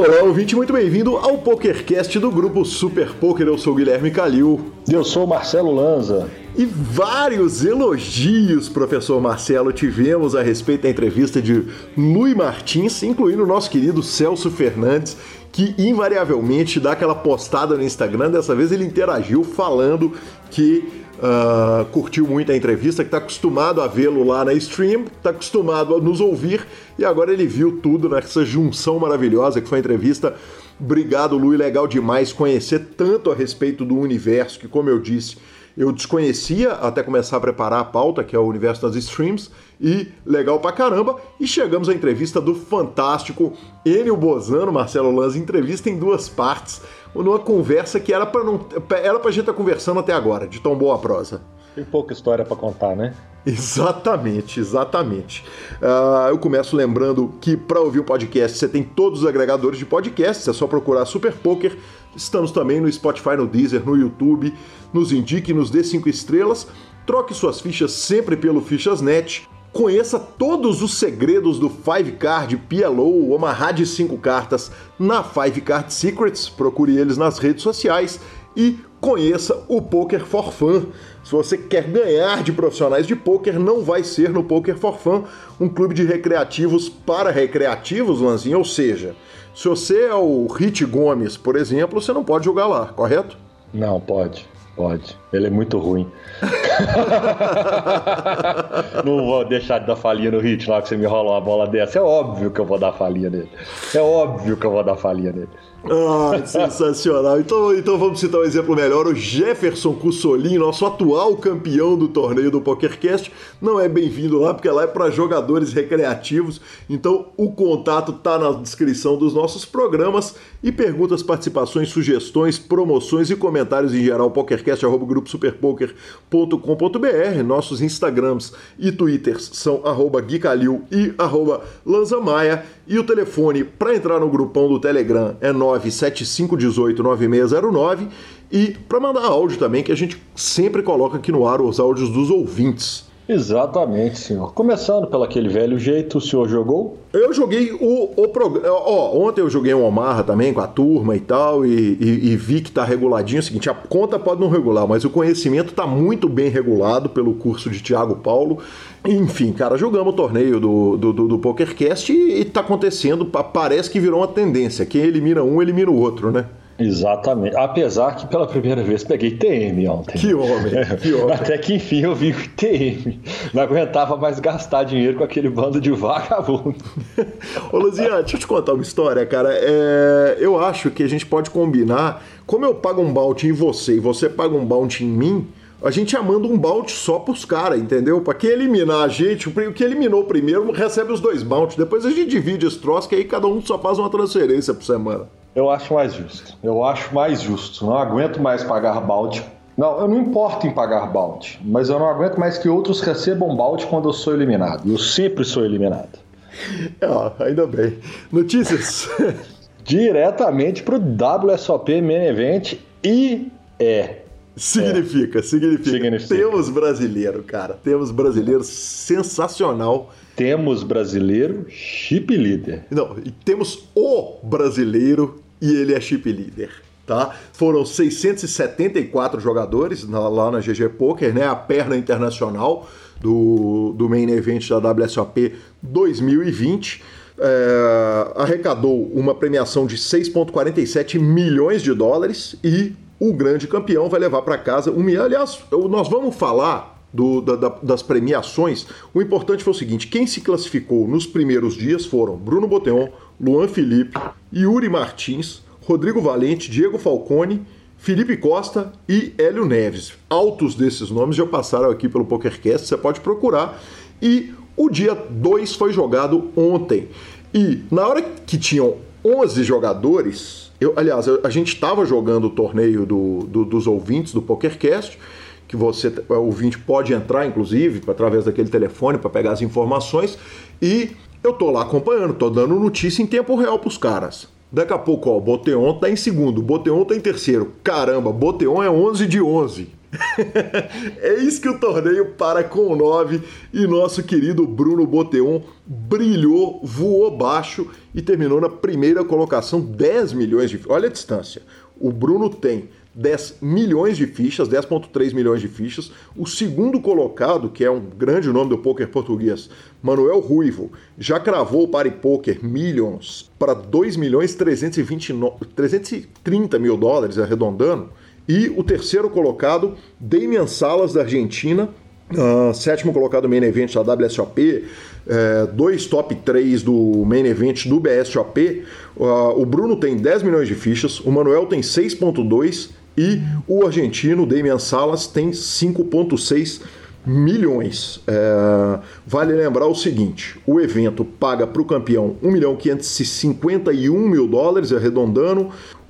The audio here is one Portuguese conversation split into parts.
Olá, ouvinte, muito bem-vindo ao PokerCast do grupo Super Poker. Eu sou o Guilherme Calil. Eu sou o Marcelo Lanza. E vários elogios, professor Marcelo, tivemos a respeito da entrevista de Lui Martins, incluindo o nosso querido Celso Fernandes, que invariavelmente dá aquela postada no Instagram. Dessa vez ele interagiu falando que uh, curtiu muito a entrevista, que está acostumado a vê-lo lá na stream, está acostumado a nos ouvir e agora ele viu tudo nessa junção maravilhosa que foi a entrevista. Obrigado, Lu, legal demais conhecer tanto a respeito do universo que, como eu disse, eu desconhecia até começar a preparar a pauta, que é o universo das streams, e legal pra caramba. E chegamos à entrevista do fantástico Enio Bozano, Marcelo Lanza, entrevista em duas partes numa conversa que era para não era pra gente estar tá conversando até agora, de tão boa prosa. Tem pouca história para contar, né? Exatamente, exatamente. Uh, eu começo lembrando que para ouvir o podcast você tem todos os agregadores de podcasts, é só procurar Super Poker. Estamos também no Spotify, no Deezer, no YouTube. Nos indique, nos dê cinco estrelas. Troque suas fichas sempre pelo Fichas.net. Conheça todos os segredos do Five Card PLO, Omaha de 5 cartas, na Five Card Secrets. Procure eles nas redes sociais e conheça o Poker for Fun. Se você quer ganhar de profissionais de poker, não vai ser no Poker for Fun, um clube de recreativos para recreativos, Lanzinho. Ou seja, se você é o Rit Gomes, por exemplo, você não pode jogar lá, correto? Não, pode. Pode. Ele é muito ruim. não vou deixar de dar falinha no hit lá que você me rola uma bola dessa. É óbvio que eu vou dar falinha nele. É óbvio que eu vou dar falinha nele. Ah, sensacional. Então, então vamos citar um exemplo melhor. O Jefferson Cussolin, nosso atual campeão do torneio do PokerCast, não é bem-vindo lá porque lá é para jogadores recreativos. Então o contato tá na descrição dos nossos programas e perguntas, participações, sugestões, promoções e comentários em geral pokercast@gruposuperpoker.com.br. Nossos Instagrams e Twitters são arroba Guicalil e arroba Lanzamaia. E o telefone para entrar no grupão do Telegram é 975189609 e para mandar áudio também, que a gente sempre coloca aqui no ar os áudios dos ouvintes. Exatamente, senhor. Começando pelo aquele velho jeito, o senhor jogou? Eu joguei o, o programa. Ó, ontem eu joguei um Omarra também com a turma e tal, e, e, e, vi que tá reguladinho. É o seguinte, a conta pode não regular, mas o conhecimento tá muito bem regulado pelo curso de Tiago Paulo. Enfim, cara, jogamos o torneio do, do, do, do PokerCast e, e tá acontecendo, parece que virou uma tendência. Quem elimina um, elimina o outro, né? Exatamente. Apesar que pela primeira vez peguei TM ontem. Que homem, que homem. Até que enfim eu vi TM. Não aguentava mais gastar dinheiro com aquele bando de vagabundo. Ô Luziane, deixa eu te contar uma história, cara. É... Eu acho que a gente pode combinar. Como eu pago um bounty em você e você paga um bounty em mim, a gente já manda um bounty só pros caras, entendeu? Pra quem eliminar a gente, o que eliminou primeiro recebe os dois bounties. Depois a gente divide esse troço, que aí cada um só faz uma transferência por semana. Eu acho mais justo. Eu acho mais justo. Não aguento mais pagar balde. Não, eu não importo em pagar balde, mas eu não aguento mais que outros recebam balde quando eu sou eliminado. Eu sempre sou eliminado. É, ainda bem. Notícias. Diretamente pro WSOP Main Event e é. Significa, é. significa, significa. Temos brasileiro, cara. Temos brasileiro sensacional temos brasileiro chip líder. Não, e temos o brasileiro e ele é chip líder. Tá? Foram 674 jogadores na, lá na GG Poker, né? A perna internacional do, do main event da WSOP 2020. É, arrecadou uma premiação de 6,47 milhões de dólares e o grande campeão vai levar para casa um milhão. Aliás, nós vamos falar do, da, das premiações, o importante foi o seguinte: quem se classificou nos primeiros dias foram Bruno Boteon, Luan Felipe, Yuri Martins, Rodrigo Valente, Diego Falcone, Felipe Costa e Hélio Neves. Altos desses nomes já passaram aqui pelo PokerCast, você pode procurar. E o dia 2 foi jogado ontem. E na hora que tinham 11 jogadores, eu, aliás, a gente estava jogando o torneio do, do, dos ouvintes do PokerCast que você, o ouvinte, pode entrar, inclusive, através daquele telefone para pegar as informações. E eu tô lá acompanhando, tô dando notícia em tempo real pros caras. Daqui a pouco, ó, o Boteon tá em segundo, o Boteon tá em terceiro. Caramba, Boteon é 11 de 11. é isso que o torneio para com 9 e nosso querido Bruno Boteon brilhou, voou baixo e terminou na primeira colocação, 10 milhões de. Olha a distância. O Bruno tem 10 milhões de fichas, 10,3 milhões de fichas. O segundo colocado, que é um grande nome do poker português, Manuel Ruivo, já cravou o Pari Poker Millions para 2 milhões 329, 330 mil dólares, arredondando. E o terceiro colocado, Damian Salas, da Argentina, uh, sétimo colocado main event da WSOP, é, dois top 3 do main event do BSOP. Uh, o Bruno tem 10 milhões de fichas, o Manuel tem 6,2 e o argentino Damian Salas tem 5,6 milhões. É, vale lembrar o seguinte: o evento paga para o campeão 1 milhão 551 mil dólares, arredondando,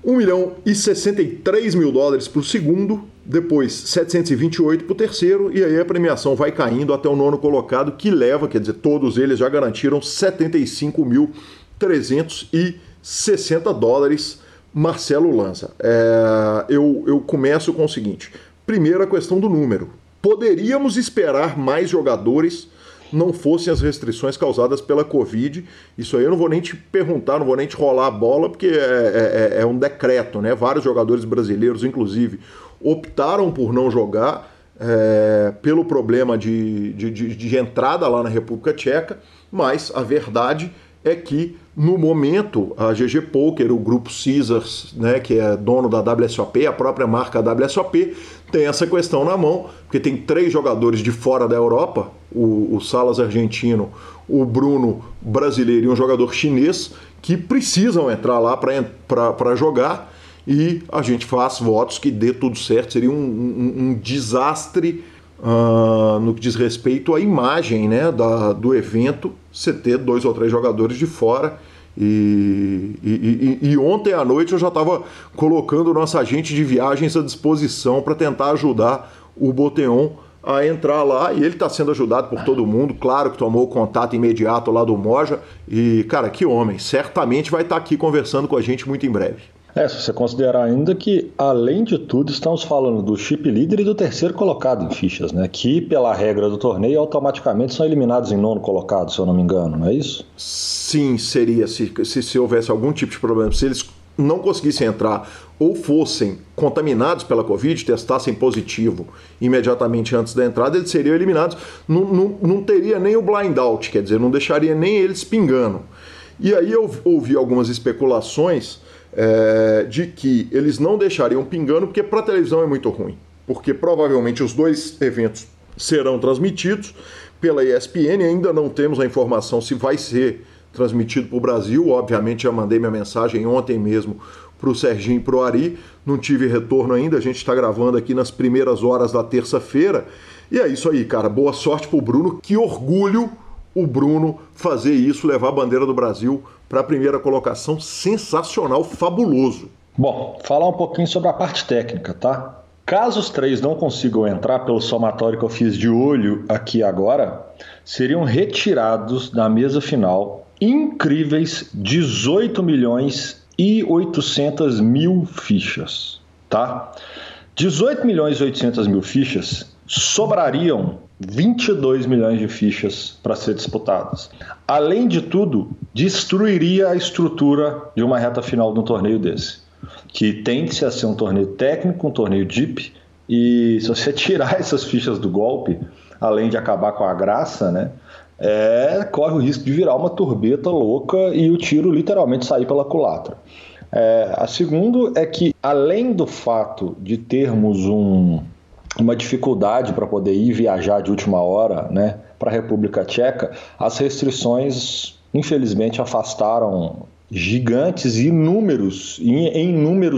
1 milhão e 63 mil dólares para o segundo, depois 728 para o terceiro, e aí a premiação vai caindo até o nono colocado, que leva, quer dizer, todos eles já garantiram 75.360 dólares Marcelo Lanza. É, eu, eu começo com o seguinte: primeiro, a questão do número. Poderíamos esperar mais jogadores não fossem as restrições causadas pela Covid. Isso aí eu não vou nem te perguntar, não vou nem te rolar a bola, porque é, é, é um decreto, né? Vários jogadores brasileiros, inclusive, optaram por não jogar é, pelo problema de, de, de, de entrada lá na República Tcheca, mas a verdade é que no momento a GG Poker, o grupo Caesars, né, que é dono da WSOP, a própria marca WSOP, tem essa questão na mão, porque tem três jogadores de fora da Europa, o, o Salas argentino, o Bruno brasileiro e um jogador chinês, que precisam entrar lá para jogar e a gente faz votos que dê tudo certo. Seria um, um, um desastre uh, no que diz respeito à imagem né, da, do evento, você ter dois ou três jogadores de fora. E, e, e, e ontem à noite eu já estava colocando o nosso agente de viagens à disposição para tentar ajudar o Boteon a entrar lá e ele está sendo ajudado por todo mundo. Claro que tomou contato imediato lá do Moja. E, cara, que homem, certamente vai estar tá aqui conversando com a gente muito em breve. É, se você considerar ainda que, além de tudo, estamos falando do chip líder e do terceiro colocado em fichas, né? Que, pela regra do torneio, automaticamente são eliminados em nono colocado, se eu não me engano, não é isso? Sim, seria. Se, se, se houvesse algum tipo de problema, se eles não conseguissem entrar ou fossem contaminados pela Covid, testassem positivo imediatamente antes da entrada, eles seriam eliminados. Não, não, não teria nem o blind out, quer dizer, não deixaria nem eles pingando. E aí eu ouvi algumas especulações é, de que eles não deixariam pingando, porque para televisão é muito ruim. Porque provavelmente os dois eventos serão transmitidos pela ESPN, ainda não temos a informação se vai ser transmitido para o Brasil. Obviamente, já mandei minha mensagem ontem mesmo para o Serginho e para o Ari. Não tive retorno ainda, a gente está gravando aqui nas primeiras horas da terça-feira. E é isso aí, cara. Boa sorte para o Bruno. Que orgulho o Bruno fazer isso, levar a bandeira do Brasil para a primeira colocação. Sensacional, fabuloso. Bom, falar um pouquinho sobre a parte técnica, tá? Caso os três não consigam entrar pelo somatório que eu fiz de olho aqui agora, seriam retirados da mesa final incríveis 18 milhões e 800 mil fichas, tá? 18 milhões e 800 mil fichas sobrariam 22 milhões de fichas para ser disputadas. Além de tudo, destruiria a estrutura de uma reta final de um torneio desse, que tende-se a ser um torneio técnico, um torneio deep, e se você tirar essas fichas do golpe, além de acabar com a graça, né, é, corre o risco de virar uma turbeta louca e o tiro literalmente sair pela culatra. É, a segundo é que, além do fato de termos um, uma dificuldade para poder ir viajar de última hora né, para a República Tcheca, as restrições, infelizmente, afastaram gigantes e inúmeros,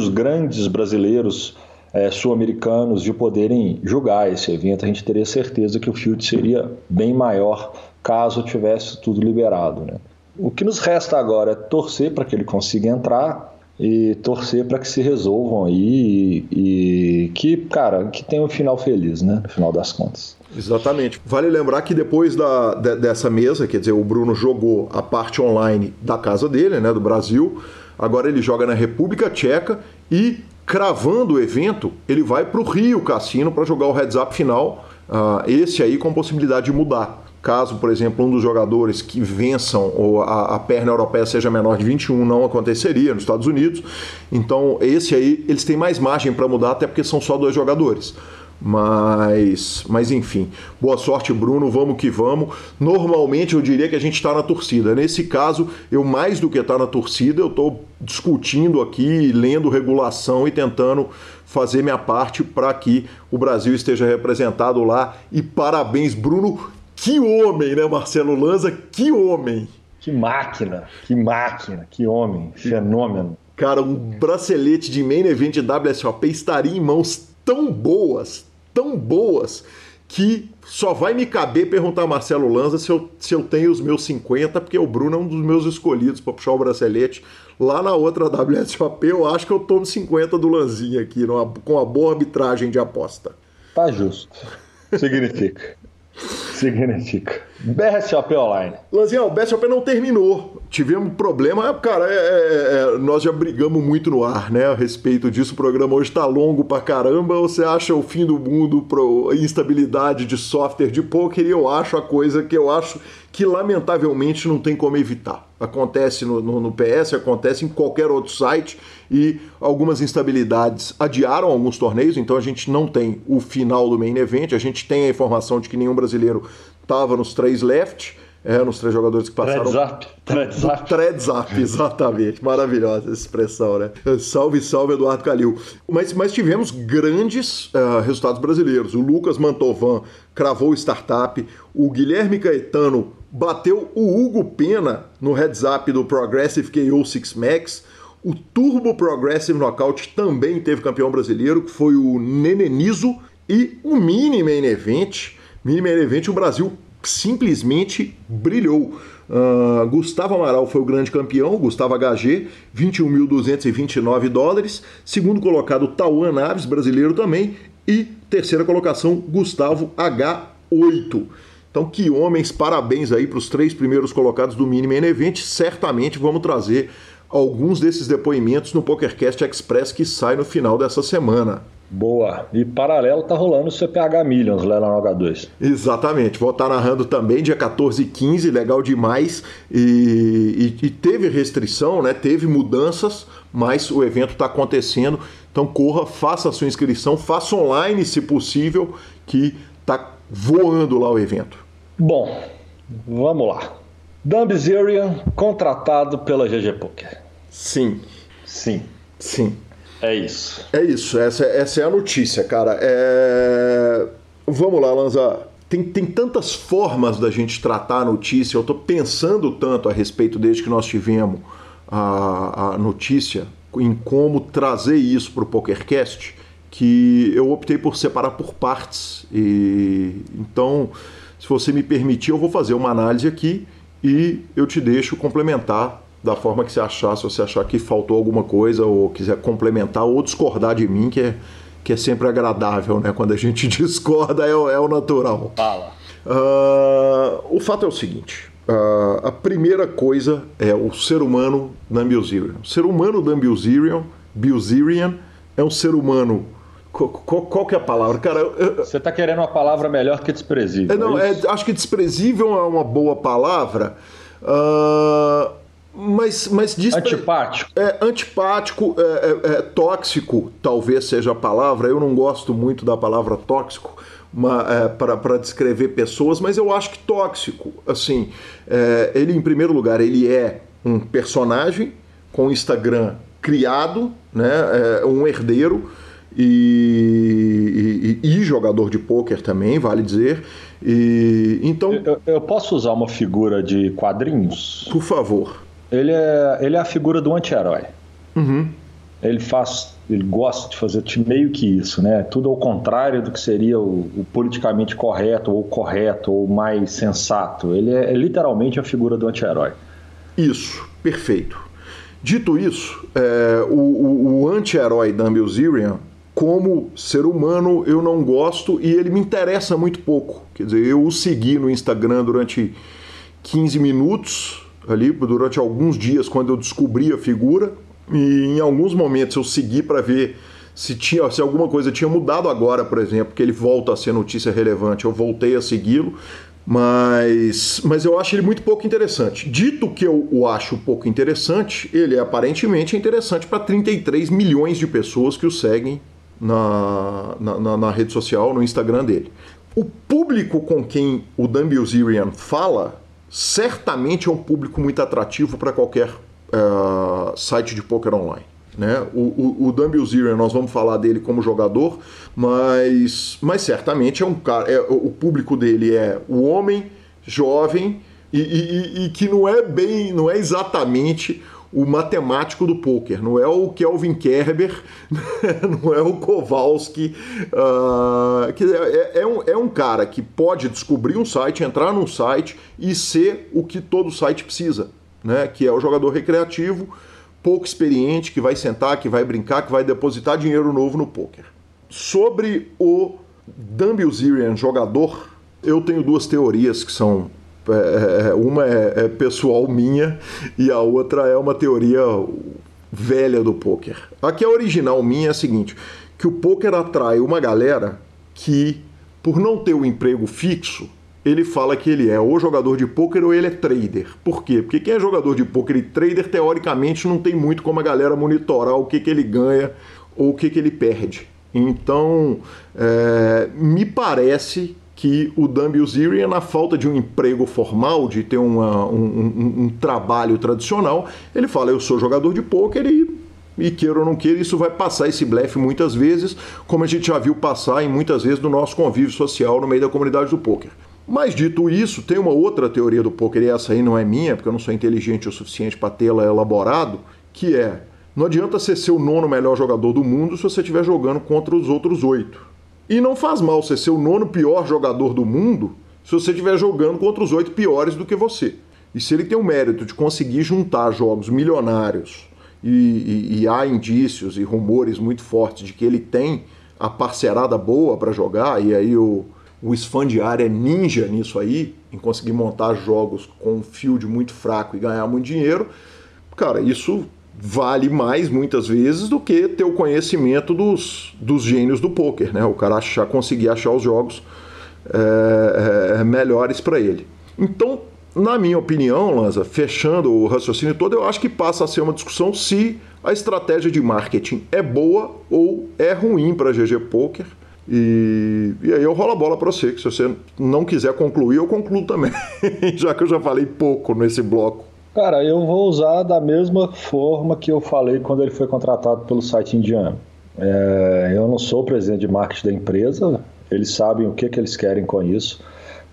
grandes brasileiros é, sul-americanos de poderem julgar esse evento. A gente teria certeza que o field seria bem maior caso tivesse tudo liberado. Né? O que nos resta agora é torcer para que ele consiga entrar e torcer para que se resolvam aí e, e, que, cara, que tenha um final feliz, né, no final das contas. Exatamente. Vale lembrar que depois da, de, dessa mesa, quer dizer, o Bruno jogou a parte online da casa dele, né, do Brasil, agora ele joga na República Tcheca e cravando o evento, ele vai para o Rio Cassino para jogar o heads up final, uh, esse aí com possibilidade de mudar. Caso, por exemplo, um dos jogadores que vençam ou a, a, perna europeia seja menor de 21, não aconteceria nos Estados Unidos. Então, esse aí, eles têm mais margem para mudar, até porque são só dois jogadores. Mas, mas enfim, boa sorte, Bruno. Vamos que vamos. Normalmente eu diria que a gente está na torcida. Nesse caso, eu mais do que estar tá na torcida, eu estou discutindo aqui, lendo regulação e tentando fazer minha parte para que o Brasil esteja representado lá. E parabéns, Bruno. Que homem, né, Marcelo Lanza? Que homem! Que máquina, que máquina, que homem, fenômeno. Cara, um bracelete de main event de WSOP estaria em mãos tão boas, tão boas que só vai me caber perguntar a Marcelo Lanza se eu, se eu tenho os meus 50, porque o Bruno é um dos meus escolhidos para puxar o bracelete. Lá na outra WSOP, eu acho que eu tomo 50 do Lanzinha aqui, numa, com uma boa arbitragem de aposta. Tá justo. Significa. Significa. BSOP Online. Lanzinha, o BSOP não terminou. Tivemos problema, cara, é, é, é, nós já brigamos muito no ar, né, a respeito disso. O programa hoje tá longo pra caramba. Você acha o fim do mundo pro instabilidade de software de poker e eu acho a coisa que eu acho que lamentavelmente não tem como evitar. Acontece no, no, no, PS, acontece em qualquer outro site e algumas instabilidades adiaram alguns torneios, então a gente não tem o final do main event, a gente tem a informação de que nenhum brasileiro estava nos três left, é, nos três jogadores que passaram. Threads up. exatamente. Maravilhosa essa expressão, né? Salve, salve, Eduardo Calil. Mas, mas tivemos grandes uh, resultados brasileiros. O Lucas Mantovan cravou o startup, o Guilherme Caetano bateu o Hugo Pena no heads up do Progressive KO Six Max. O Turbo Progressive Knockout também teve campeão brasileiro, que foi o Nenenizo. E o Mini Main Event, Mini Main Event, o Brasil simplesmente brilhou. Uh, Gustavo Amaral foi o grande campeão, Gustavo HG, 21.229 dólares. Segundo colocado, Tauan Naves, brasileiro também. E terceira colocação, Gustavo H8. Então, que homens, parabéns aí para os três primeiros colocados do Mini Main Event. Certamente vamos trazer alguns desses depoimentos no PokerCast Express que sai no final dessa semana. Boa. E paralelo tá rolando o CPH Millions lá no H2. Exatamente. Vou estar narrando também dia 14 e 15, legal demais. E, e, e teve restrição, né? Teve mudanças, mas o evento está acontecendo. Então corra, faça a sua inscrição, faça online se possível, que tá voando lá o evento. Bom, vamos lá. Dan Bizerian contratado pela GG Poker. Sim. Sim. Sim. É isso. É isso, essa, essa é a notícia, cara. É... Vamos lá, Lanza. Tem, tem tantas formas da gente tratar a notícia, eu estou pensando tanto a respeito desde que nós tivemos a, a notícia, em como trazer isso para o PokerCast, que eu optei por separar por partes. E Então, se você me permitir, eu vou fazer uma análise aqui e eu te deixo complementar da forma que você achar, se você achar que faltou alguma coisa ou quiser complementar ou discordar de mim, que é, que é sempre agradável, né? Quando a gente discorda é, é o natural. Fala. Uh, o fato é o seguinte: uh, a primeira coisa é o ser humano da Bilzerian. O ser humano da Bilzerian, Bilzerian é um ser humano. Qual, qual, que é a palavra? Cara, eu, Você está querendo uma palavra melhor que desprezível. É, não, é, acho que desprezível é uma boa palavra. Uh, mas, mas diz antipático. É antipático, é, é, é, tóxico, talvez seja a palavra. Eu não gosto muito da palavra tóxico é, para descrever pessoas, mas eu acho que tóxico. Assim, é, ele em primeiro lugar ele é um personagem com Instagram criado, né, é um herdeiro e, e, e, jogador de pôquer também, vale dizer. E então eu, eu posso usar uma figura de quadrinhos? Por favor. Ele é, ele é a figura do anti-herói. Uhum. Ele faz, ele gosta de fazer meio que isso, né? Tudo ao contrário do que seria o, o politicamente correto, ou correto, ou mais sensato. Ele é, é literalmente a figura do anti-herói. Isso, perfeito. Dito isso, é, o, o, o anti-herói Dan Bilzerian, como ser humano, eu não gosto e ele me interessa muito pouco. Quer dizer, eu o segui no Instagram durante 15 minutos, ali durante alguns dias quando eu descobri a figura e em alguns momentos eu segui para ver se, tinha, se alguma coisa tinha mudado agora, por exemplo, que ele volta a ser notícia relevante, eu voltei a segui-lo, mas, mas eu acho ele muito pouco interessante. Dito que eu o acho pouco interessante, ele é aparentemente interessante para 33 milhões de pessoas que o seguem na, na, na, rede social, no Instagram dele. O público com quem o Dan Bilzerian fala certamente é um público muito atrativo para qualquer uh, site de poker online. Né? O, o, o Bilzerian, nós vamos falar dele como jogador, mas, mas certamente é um cara. É, o público dele é o homem jovem e, e, e, que não é bem, não é exatamente o matemático do poker, não é o Kelvin Kerber, não é o Kowalski, uh, que é, é, um, é um cara que pode descobrir um site, entrar num site e ser o que todo site precisa, né? que é o jogador recreativo, pouco experiente, que vai sentar, que vai brincar, que vai depositar dinheiro novo no poker. Sobre o Dan Bilzerian jogador, eu tenho duas teorias que são uma é, é, pessoal minha e a outra é uma teoria velha do poker. A que é original minha é a seguinte: que o poker atrai uma galera que, por não ter o um emprego fixo, ele fala que ele é ou jogador de poker ou ele é trader. Por quê? Porque quem é jogador de poker e trader, teoricamente, não tem muito como a galera monitorar o que, que ele ganha ou o que, que ele perde. Então, é, me parece que o Dan Bilzerian, na falta de um emprego formal, de ter uma, um, um, um, trabalho tradicional, ele fala: Eu sou jogador de pôquer e, e queira ou não queira, isso vai passar esse blefe muitas vezes, como a gente já viu passar em muitas vezes no nosso convívio social no meio da comunidade do pôquer. Mas dito isso, tem uma outra teoria do pôquer, e essa aí não é minha, porque eu não sou inteligente o suficiente para tê-la elaborado, que é: não adianta você ser o nono melhor jogador do mundo se você estiver jogando contra os outros oito. E não faz mal você ser o nono pior jogador do mundo se você estiver jogando contra os oito piores do que você. E se ele tem o mérito de conseguir juntar jogos milionários e, e, e há indícios e rumores muito fortes de que ele tem a parcerada boa para jogar, e aí o, o Esfandiar é ninja nisso aí, em conseguir montar jogos com um field muito fraco e ganhar muito dinheiro, cara, isso vale mais muitas vezes do que ter o conhecimento dos, dos gênios do poker, né? O cara achar, conseguir achar os jogos é, é, melhores para ele. Então, na minha opinião, Lanza, fechando o raciocínio todo, eu acho que passa a ser uma discussão se a estratégia de marketing é boa ou é ruim para GG Poker. E, e aí eu rolo a bola para você, que se você não quiser concluir, eu concluo também, já que eu já falei pouco nesse bloco. Cara, eu vou usar da mesma forma que eu falei quando ele foi contratado pelo site indiano. É, eu não sou presidente de marketing da empresa, eles sabem o que, que eles querem com isso.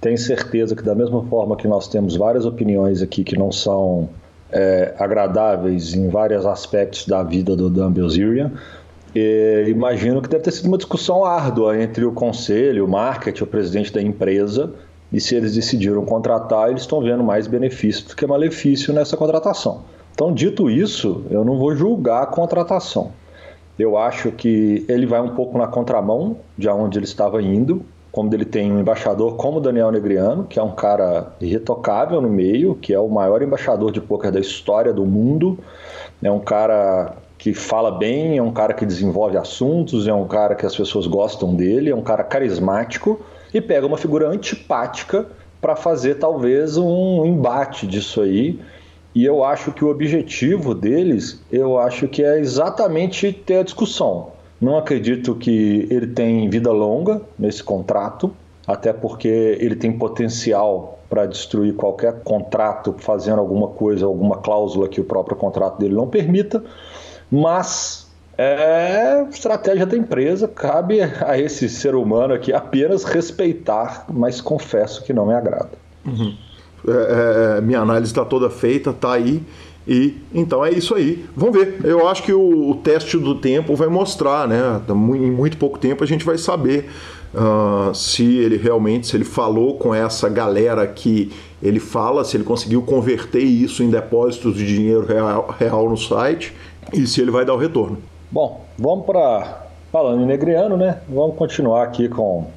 Tenho certeza que, da mesma forma que nós temos várias opiniões aqui que não são é, agradáveis em vários aspectos da vida do Dan Bilzerian, é, imagino que deve ter sido uma discussão árdua entre o conselho, o marketing, o presidente da empresa e se eles decidiram contratar, eles estão vendo mais benefício do que malefício nessa contratação. Então, dito isso, eu não vou julgar a contratação. Eu acho que ele vai um pouco na contramão de onde ele estava indo, como ele tem um embaixador como Daniel Negriano, que é um cara irretocável no meio, que é o maior embaixador de poker da história do mundo, é um cara que fala bem, é um cara que desenvolve assuntos, é um cara que as pessoas gostam dele, é um cara carismático e pega uma figura antipática para fazer talvez um embate disso aí. E eu acho que o objetivo deles, eu acho que é exatamente ter a discussão. Não acredito que ele tem vida longa nesse contrato, até porque ele tem potencial para destruir qualquer contrato fazendo alguma coisa, alguma cláusula que o próprio contrato dele não permita. Mas é estratégia da empresa, cabe a esse ser humano aqui apenas respeitar, mas confesso que não me agrada. Uhum. É, é, minha análise está toda feita, está aí. E então é isso aí. Vamos ver. Eu acho que o, o, teste do tempo vai mostrar, né? Em muito pouco tempo a gente vai saber uh, se ele realmente, se ele falou com essa galera que ele fala, se ele conseguiu converter isso em depósitos de dinheiro real, real no site e se ele vai dar o retorno. Bom, vamos para. Falando em negriano, né? Vamos continuar aqui com.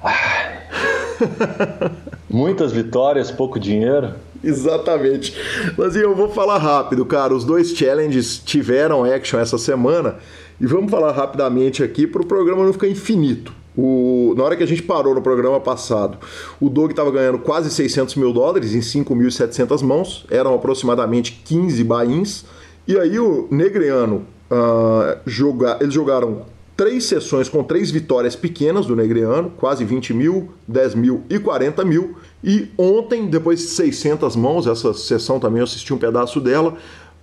Muitas vitórias, pouco dinheiro. Exatamente. Mas eu vou falar rápido, cara. Os dois challenges tiveram action essa semana E vamos falar rapidamente aqui para o programa não ficar infinito. O, na hora que a gente parou no programa passado, o Doug estava ganhando quase 600 mil dólares em 5.700 mãos, eram aproximadamente 15 bains. E aí o Negreano, uh, joga, eles jogaram três sessões com três vitórias pequenas do Negreano, quase 20 mil, 10 mil e 40 mil. E ontem, depois de 600 mãos, essa sessão também eu assisti um pedaço dela,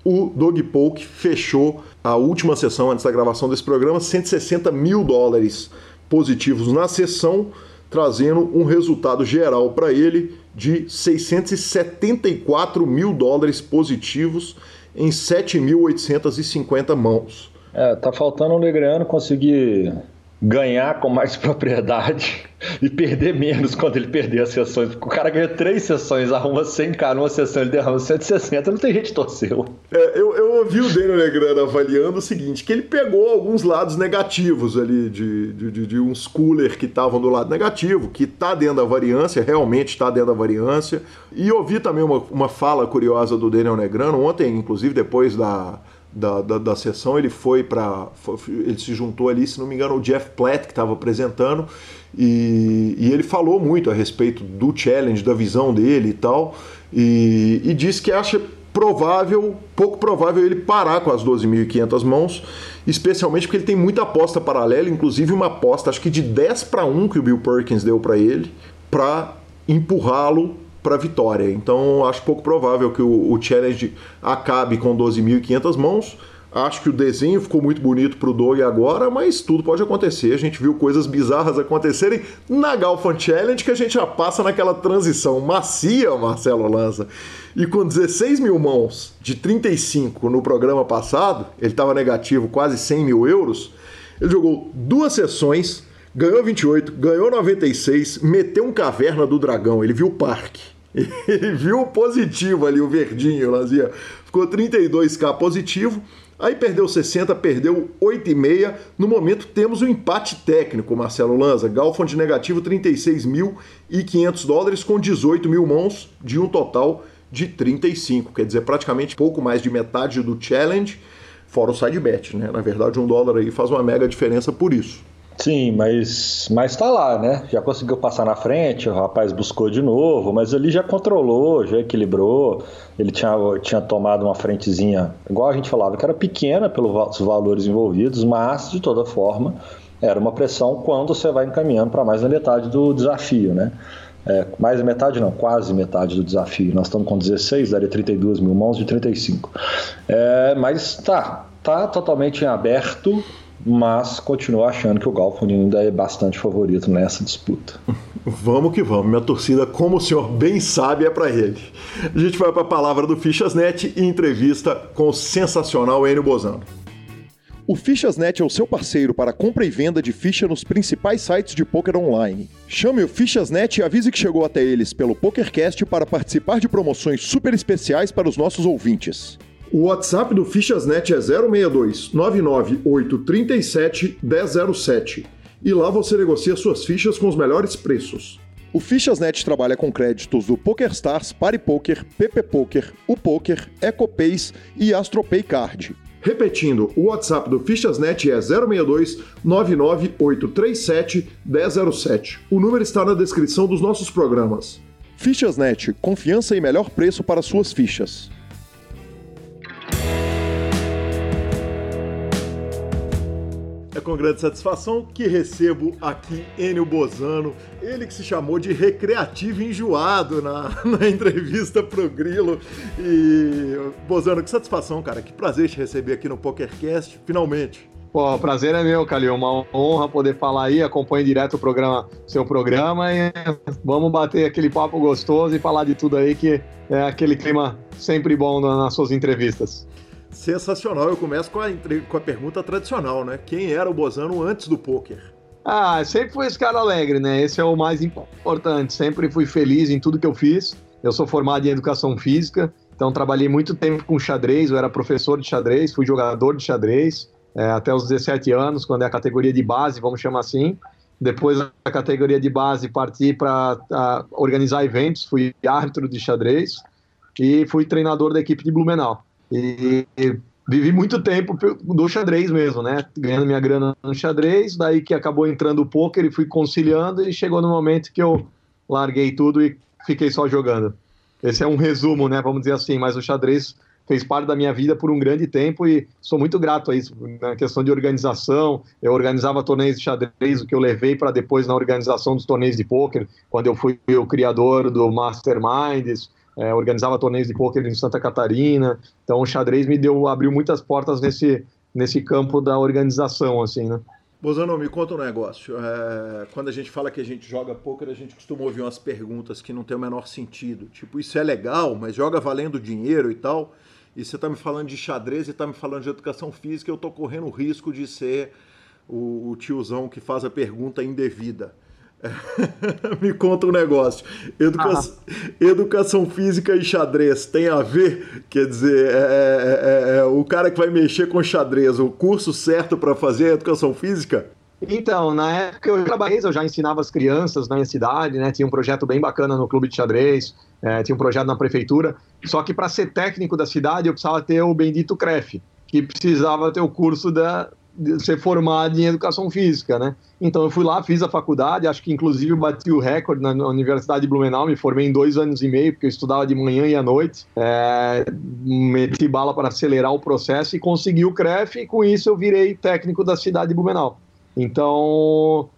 o Doug Polk fechou a última sessão antes da gravação desse programa, 160 mil dólares positivos na sessão, trazendo um resultado geral para ele de 674 mil dólares positivos em 7.850 mãos. É, tá faltando o Negreano conseguir ganhar com mais propriedade e perder menos quando ele perder as sessões. Porque o cara ganha três sessões, arruma 100k numa sessão, ele derrama 160, não tem gente torceu. É, eu, eu ouvi o Daniel Negrano avaliando o seguinte, que ele pegou alguns lados negativos ali, de, de, de uns cooler que estavam do lado negativo, que tá dentro da variância, realmente está dentro da variância. E ouvi também uma, uma fala curiosa do Daniel Negrano, ontem, inclusive depois da da, da, da sessão, ele foi para. Ele se juntou ali, se não me engano, o Jeff Platt, que estava apresentando, e, e, ele falou muito a respeito do challenge, da visão dele e tal, e, e disse que acha provável, pouco provável ele parar com as 12.500 mãos, especialmente porque ele tem muita aposta paralela, inclusive uma aposta, acho que de 10 para 1 que o Bill Perkins deu para ele, para empurrá-lo para vitória. Então acho pouco provável que o, o challenge acabe com 12.500 mãos. Acho que o desenho ficou muito bonito para o Doug agora, mas tudo pode acontecer. A gente viu coisas bizarras acontecerem na Galfan Challenge que a gente já passa naquela transição macia, Marcelo Lanza. E com 16 mil mãos de 35 no programa passado, ele estava negativo quase 100 mil euros. Ele jogou duas sessões, ganhou 28, ganhou 96, meteu um caverna do dragão. Ele viu o parque. Ele viu o positivo ali, o verdinho, Lazia. Ficou 32k positivo. Aí perdeu 60, perdeu 8,5. No momento temos um empate técnico, Marcelo Lanza. Galfond negativo 36.500 dólares com 18 mil mãos de um total de 35. Quer dizer, praticamente pouco mais de metade do challenge, fora o side bet, né? Na verdade, um dólar aí faz uma mega diferença por isso. Sim, mas mas tá lá, né? Já conseguiu passar na frente, o rapaz buscou de novo, mas ele já controlou, já equilibrou. Ele tinha, tinha tomado uma frentezinha, igual a gente falava, que era pequena pelos valores envolvidos, mas de toda forma era uma pressão quando você vai encaminhando para mais da metade do desafio, né? É, mais da metade não, quase metade do desafio. Nós estamos com 16, daria 32 mil mãos de 35. É, mas tá, tá totalmente em aberto mas continuo achando que o Galfond ainda é bastante favorito nessa disputa. Vamos que vamos, minha torcida, como o senhor bem sabe, é para ele. A gente vai para a palavra do Fichasnet e entrevista com o sensacional Enio Bozano. O Fichasnet é o seu parceiro para compra e venda de ficha nos principais sites de poker online. Chame o Fichasnet e avise que chegou até eles pelo PokerCast para participar de promoções super especiais para os nossos ouvintes. O WhatsApp do Fichasnet é 062 99837 1007 e lá você negocia suas fichas com os melhores preços. O Fichasnet trabalha com créditos do PokerStars, PariPoker, PP Poker, o Poker, EcoPays e AstroPay Card. Repetindo, o WhatsApp do Fichasnet é 062 99837 1007. O número está na descrição dos nossos programas. Fichasnet, confiança e melhor preço para suas fichas. Com grande satisfação que recebo aqui Enio Bozano, ele que se chamou de recreativo enjoado na, na entrevista pro Grilo. E, Bozano, que satisfação, cara. Que prazer te receber aqui no PokerCast, finalmente. Pô, prazer é meu, Calil. Uma honra poder falar aí. Acompanhe direto o programa, seu programa e vamos bater aquele papo gostoso e falar de tudo aí que é aquele clima sempre bom nas suas entrevistas. Sensacional. Eu começo com a, com a pergunta tradicional, né? Quem era o Bozano antes do poker? Ah, sempre fui esse cara alegre, né? Esse é o mais importante. Sempre fui feliz em tudo que eu fiz. Eu sou formado em educação física, então trabalhei muito tempo com xadrez. Eu era professor de xadrez, fui jogador de xadrez é, até os 17 anos, quando é a categoria de base, vamos chamar assim. Depois da categoria de base, parti para organizar eventos, fui árbitro de xadrez e fui treinador da equipe de Blumenau. E vivi muito tempo do xadrez mesmo, né? Ganhando minha grana no xadrez, daí que acabou entrando o poker e fui conciliando e chegou no momento que eu larguei tudo e fiquei só jogando. Esse é um resumo, né? Vamos dizer assim, mas o xadrez fez parte da minha vida por um grande tempo e sou muito grato a isso. Na questão de organização, eu organizava torneios de xadrez, o que eu levei para depois na organização dos torneios de pôquer, quando eu fui o criador do Masterminds, é, organizava torneios de pôquer em Santa Catarina. Então o xadrez me deu, abriu muitas portas nesse, nesse campo da organização, assim, né? Bozano, me conta um negócio. É, quando a gente fala que a gente joga poker, a gente costuma ouvir umas perguntas que não tem o menor sentido. Tipo, isso é legal, mas joga valendo dinheiro e tal e você está me falando de xadrez e está me falando de educação física, eu estou correndo o risco de ser o, o tiozão que faz a pergunta indevida. me conta um negócio. Educa ah. Educação física e xadrez tem a ver? Quer dizer, é, é, é, é o cara que vai mexer com xadrez, o curso certo para fazer é educação física? Então, na época eu trabalhei, eu já ensinava as crianças na minha cidade, né? Tinha um projeto bem bacana no clube de xadrez, é, tinha um projeto na prefeitura. Só que para ser técnico da cidade eu precisava ter o bendito CREF, que precisava ter o curso da, ser formado em educação física, né? Então eu fui lá, fiz a faculdade, acho que inclusive bati o recorde na, Universidade de Blumenau, me formei em dois anos e meio, porque eu estudava de manhã e à noite, é, meti bala para acelerar o processo e consegui o CREF, e com isso eu virei técnico da cidade de Blumenau. Então,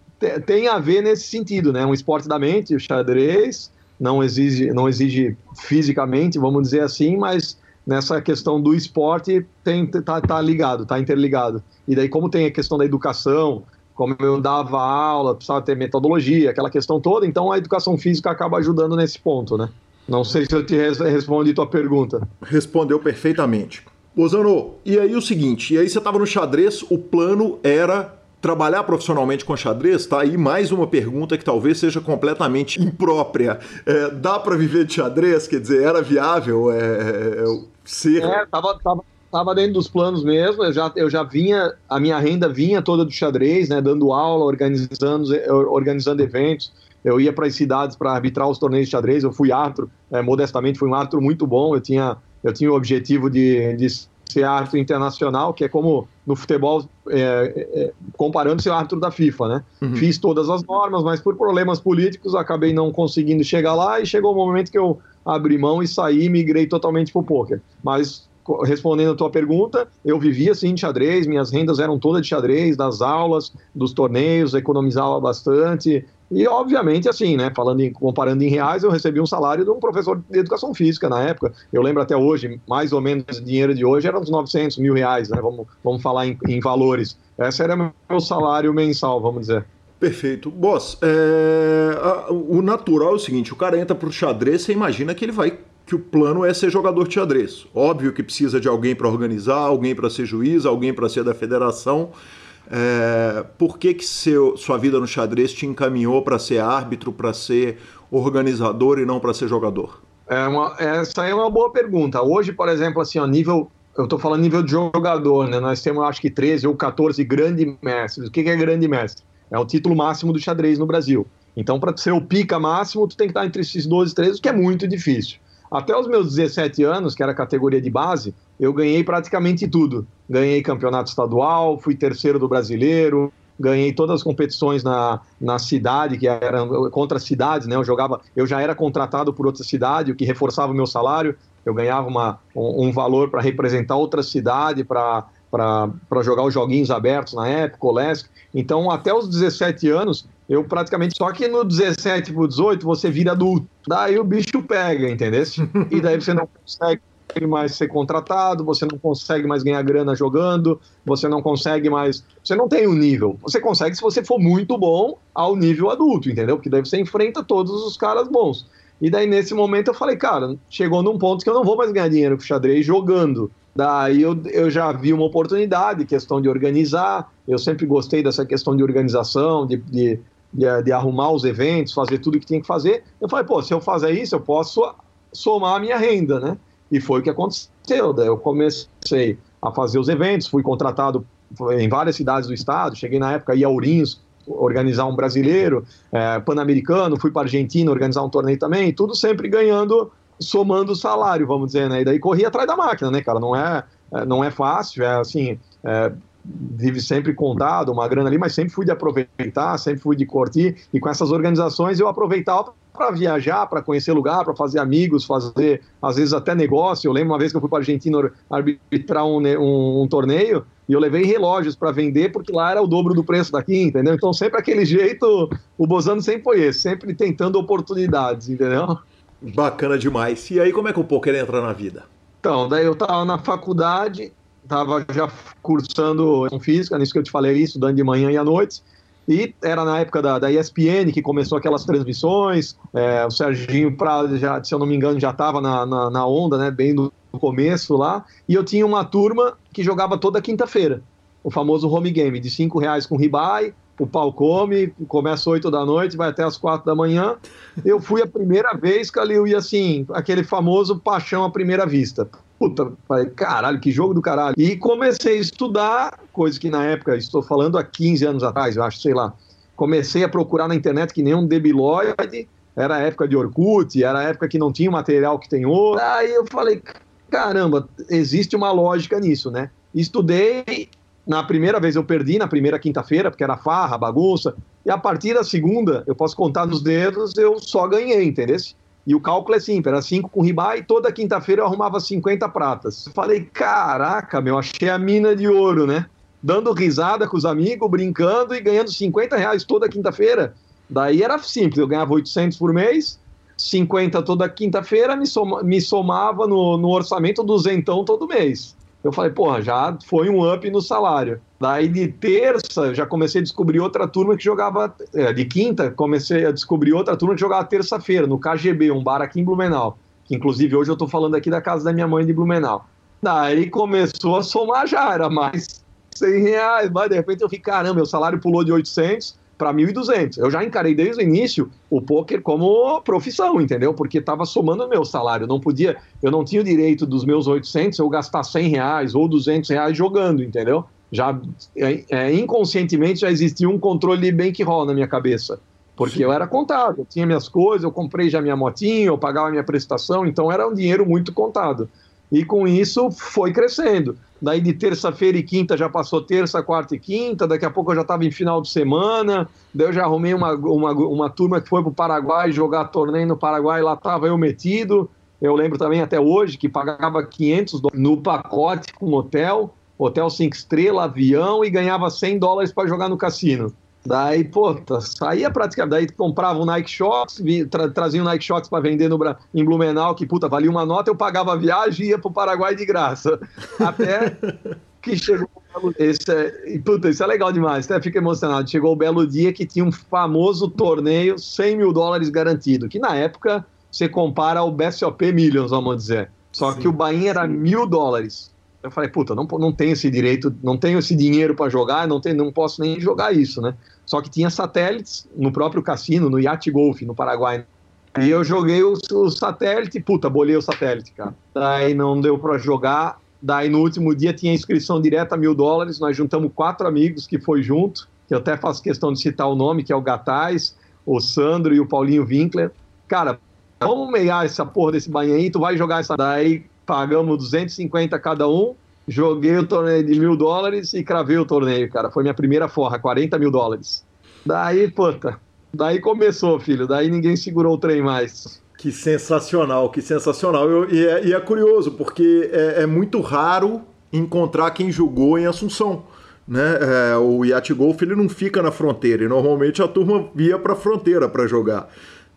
tem a ver nesse sentido, né? Um esporte da mente, o xadrez, não exige, não exige fisicamente, vamos dizer assim, mas nessa questão do esporte tem tá, tá ligado, tá interligado. E daí como tem a questão da educação, como eu dava aula, precisava ter metodologia, aquela questão toda, então a educação física acaba ajudando nesse ponto, né? Não sei se eu te respondi tua pergunta. Respondeu perfeitamente. Bozano, e aí o seguinte, e aí você estava no xadrez, o plano era trabalhar profissionalmente com xadrez, tá aí mais uma pergunta que talvez seja completamente imprópria. É, dá para viver de xadrez? Quer dizer, era viável é, ser? É, tava, tava, tava dentro dos planos mesmo. Eu já, eu já vinha, a minha renda vinha toda do xadrez, né? Dando aula, organizando, organizando eventos. Eu ia para as cidades para arbitrar os torneios de xadrez. Eu fui árbitro, é, modestamente, fui um árbitro muito bom. Eu tinha, eu tinha o objetivo de, de ser árbitro internacional, que é como no futebol, é, é, comparando ser árbitro da FIFA, né? Uhum. Fiz todas as normas, mas por problemas políticos acabei não conseguindo chegar lá e chegou o momento que eu abri mão e saí e migrei totalmente para o poker. Mas respondendo a tua pergunta, eu vivia assim de xadrez, minhas rendas eram todas de xadrez, das aulas, dos torneios, economizava bastante, e, obviamente, assim, né, falando em, comparando em reais, eu recebi um salário de um professor de educação física na época. Eu lembro até hoje, mais ou menos, o dinheiro de hoje era uns 900 mil reais, né, vamos, vamos falar em, em valores. Esse era meu salário mensal, vamos dizer. Perfeito. Boss, é, o natural é o seguinte, o cara entra pro xadrez, você imagina que ele vai que o plano é ser jogador de xadrez. Óbvio que precisa de alguém para organizar, alguém para ser juiz, alguém para ser da federação, é, por que, que seu, sua vida no xadrez te encaminhou para ser árbitro, para ser organizador e não para ser jogador? É uma, essa é uma boa pergunta. Hoje, por exemplo, assim, ó, nível, eu estou falando nível de jogador, né? Nós temos, acho que 13 ou 14 grandes mestres. O que, que é grande mestre? É o título máximo do xadrez no Brasil. Então, para ser o pica máximo, tu tem que estar entre esses 12 e 13, o que é muito difícil. Até os meus 17 anos, que era a categoria de base, eu ganhei praticamente tudo. Ganhei campeonato estadual, fui terceiro do brasileiro, ganhei todas as competições na, na cidade, que eram contra cidades, né? Eu jogava, eu já era contratado por outra cidade, o que reforçava o meu salário. Eu ganhava uma, um, um valor para representar outra cidade, para para jogar os joguinhos abertos na época, o LESC. Então, até os 17 anos, eu praticamente. Só que no 17 pro 18 você vira adulto. Daí o bicho pega, entendeu? E daí você não consegue mais ser contratado, você não consegue mais ganhar grana jogando, você não consegue mais. Você não tem um nível. Você consegue se você for muito bom ao nível adulto, entendeu? Porque daí você enfrenta todos os caras bons. E daí nesse momento eu falei, cara, chegou num ponto que eu não vou mais ganhar dinheiro com xadrez jogando. Daí eu, eu já vi uma oportunidade, questão de organizar. Eu sempre gostei dessa questão de organização, de, de de, de, arrumar os eventos, fazer tudo que tinha que fazer. Eu falei, pô, se eu fazer isso, eu posso somar a minha renda, né? E foi o que aconteceu. Daí eu comecei a fazer os eventos, fui contratado em várias cidades do estado, cheguei na época em Ourinhos, organizar um brasileiro, é, pan-americano, fui para Argentina organizar um torneio também, tudo sempre ganhando, somando o salário, vamos dizer, né? E daí corri atrás da máquina, né, cara? Não é, é, não é fácil, é assim, é, vive sempre contado, uma grana ali, mas sempre fui de aproveitar, sempre fui de curtir, e com essas organizações eu aproveitava para viajar, para conhecer lugar, para fazer amigos, fazer às vezes até negócio. Eu lembro uma vez que eu fui para a Argentina arbitrar um, um, um, torneio e eu levei relógios para vender porque lá era o dobro do preço daqui, entendeu? Então sempre aquele jeito, o Bozano sempre foi esse, sempre tentando oportunidades, entendeu? Bacana demais. E aí como é que o poker entra na vida? Então, daí eu estava na faculdade, estava já cursando física, nisso que eu te falei, estudando de manhã e à noite. E era na época da, da ESPN que começou aquelas transmissões. É, o Serginho Prado, já, se eu não me engano, já estava na, na, na, onda, né? Bem no começo lá. E eu tinha uma turma que jogava toda quinta-feira. O famoso home game, de cinco reais com ribai, o pau come, começa 8 da noite, vai até as 4 da manhã. Eu fui a primeira vez, Calil, e assim, aquele famoso paixão à primeira vista. Puta, falei, caralho, que jogo do caralho. E comecei a estudar, coisa que na época, estou falando há 15 anos atrás, eu acho, sei lá. Comecei a procurar na internet que nem um debilóide, era a época de Orkut, era a época que não tinha o material que tem hoje. Aí eu falei, caramba, existe uma lógica nisso, né? Estudei, na primeira vez eu perdi, na primeira quinta-feira, porque era farra, bagunça, e a partir da segunda, eu posso contar nos dedos, eu só ganhei, entendeu? E o cálculo é simples, era 5 com riba e toda quinta-feira eu arrumava 50 pratas. Falei, caraca, meu, achei a mina de ouro, né? Dando risada com os amigos, brincando e ganhando 50 reais toda quinta-feira. Daí era simples, eu ganhava 800 por mês, 50 toda quinta-feira, me, soma, me somava no, no orçamento duzentão todo mês. Eu falei, porra, já foi um up no salário. Daí de terça, já comecei a descobrir outra turma que jogava. É, de quinta, comecei a descobrir outra turma que jogava terça-feira, no KGB, um bar aqui em Blumenau. Que inclusive hoje eu tô falando aqui da casa da minha mãe de Blumenau. Daí começou a somar já, era mais 100 reais. Mas de repente eu fiquei, caramba, meu salário pulou de 800 para 1.200. Eu já encarei desde o início o poker como profissão, entendeu? Porque estava somando o meu salário. Não podia, eu não tinha o direito dos meus 800 eu gastar 100 reais ou 200 reais jogando, entendeu? Já é, é, inconscientemente já existia um controle de bankroll na minha cabeça. Porque Sim. eu era contado, eu tinha minhas coisas, eu comprei já minha motinha, eu pagava minha prestação, então era um dinheiro muito contado. E com isso foi crescendo. Daí de terça-feira e quinta já passou terça, quarta e quinta, daqui a pouco eu já estava em final de semana, daí eu já arrumei uma, uma, uma turma que foi para o Paraguai jogar torneio no Paraguai, lá estava eu metido. Eu lembro também até hoje que pagava 500 no pacote com hotel, hotel cinco estrelas, avião e ganhava 100 dólares para jogar no cassino. Daí, pô, tá, saía praticamente. Daí comprava um Nike Shox, tra, trazia um Nike Shox para vender no, em Blumenau, que puta, valia uma nota, eu pagava a viagem e ia pro Paraguai de graça. Até que chegou esse é, puta, isso é legal demais, até fico emocionado. Chegou o belo dia que tinha um famoso torneio 100 mil dólares garantido, que na época você compara ao BSOP Millions, vamos dizer. Só sim, que o Bahia era mil dólares. Eu falei, puta, não, não tenho esse direito, não tenho esse dinheiro para jogar, não, tenho, não posso nem jogar isso, né? Só que tinha satélites no próprio cassino, no Yacht Golf, no Paraguai. E eu joguei o, o satélite, puta, bolei o satélite, cara. Daí não deu para jogar. Daí no último dia tinha inscrição direta mil dólares. Nós juntamos quatro amigos que foi junto, que eu até faço questão de citar o nome, que é o Gatais, o Sandro e o Paulinho Winkler. Cara, vamos meiar essa porra desse banho aí, tu vai jogar essa. Daí pagamos 250 cada um, joguei o torneio de mil dólares e cravei o torneio, cara. Foi minha primeira forra, 40 mil dólares. Daí, puta, daí começou, filho. Daí ninguém segurou o trem mais. Que sensacional, que sensacional. Eu, e, é, e, é, curioso, porque é, é, muito raro encontrar quem jogou em Assunção. Né? É, o Yacht Golf ele não fica na fronteira e normalmente a turma via para a fronteira para jogar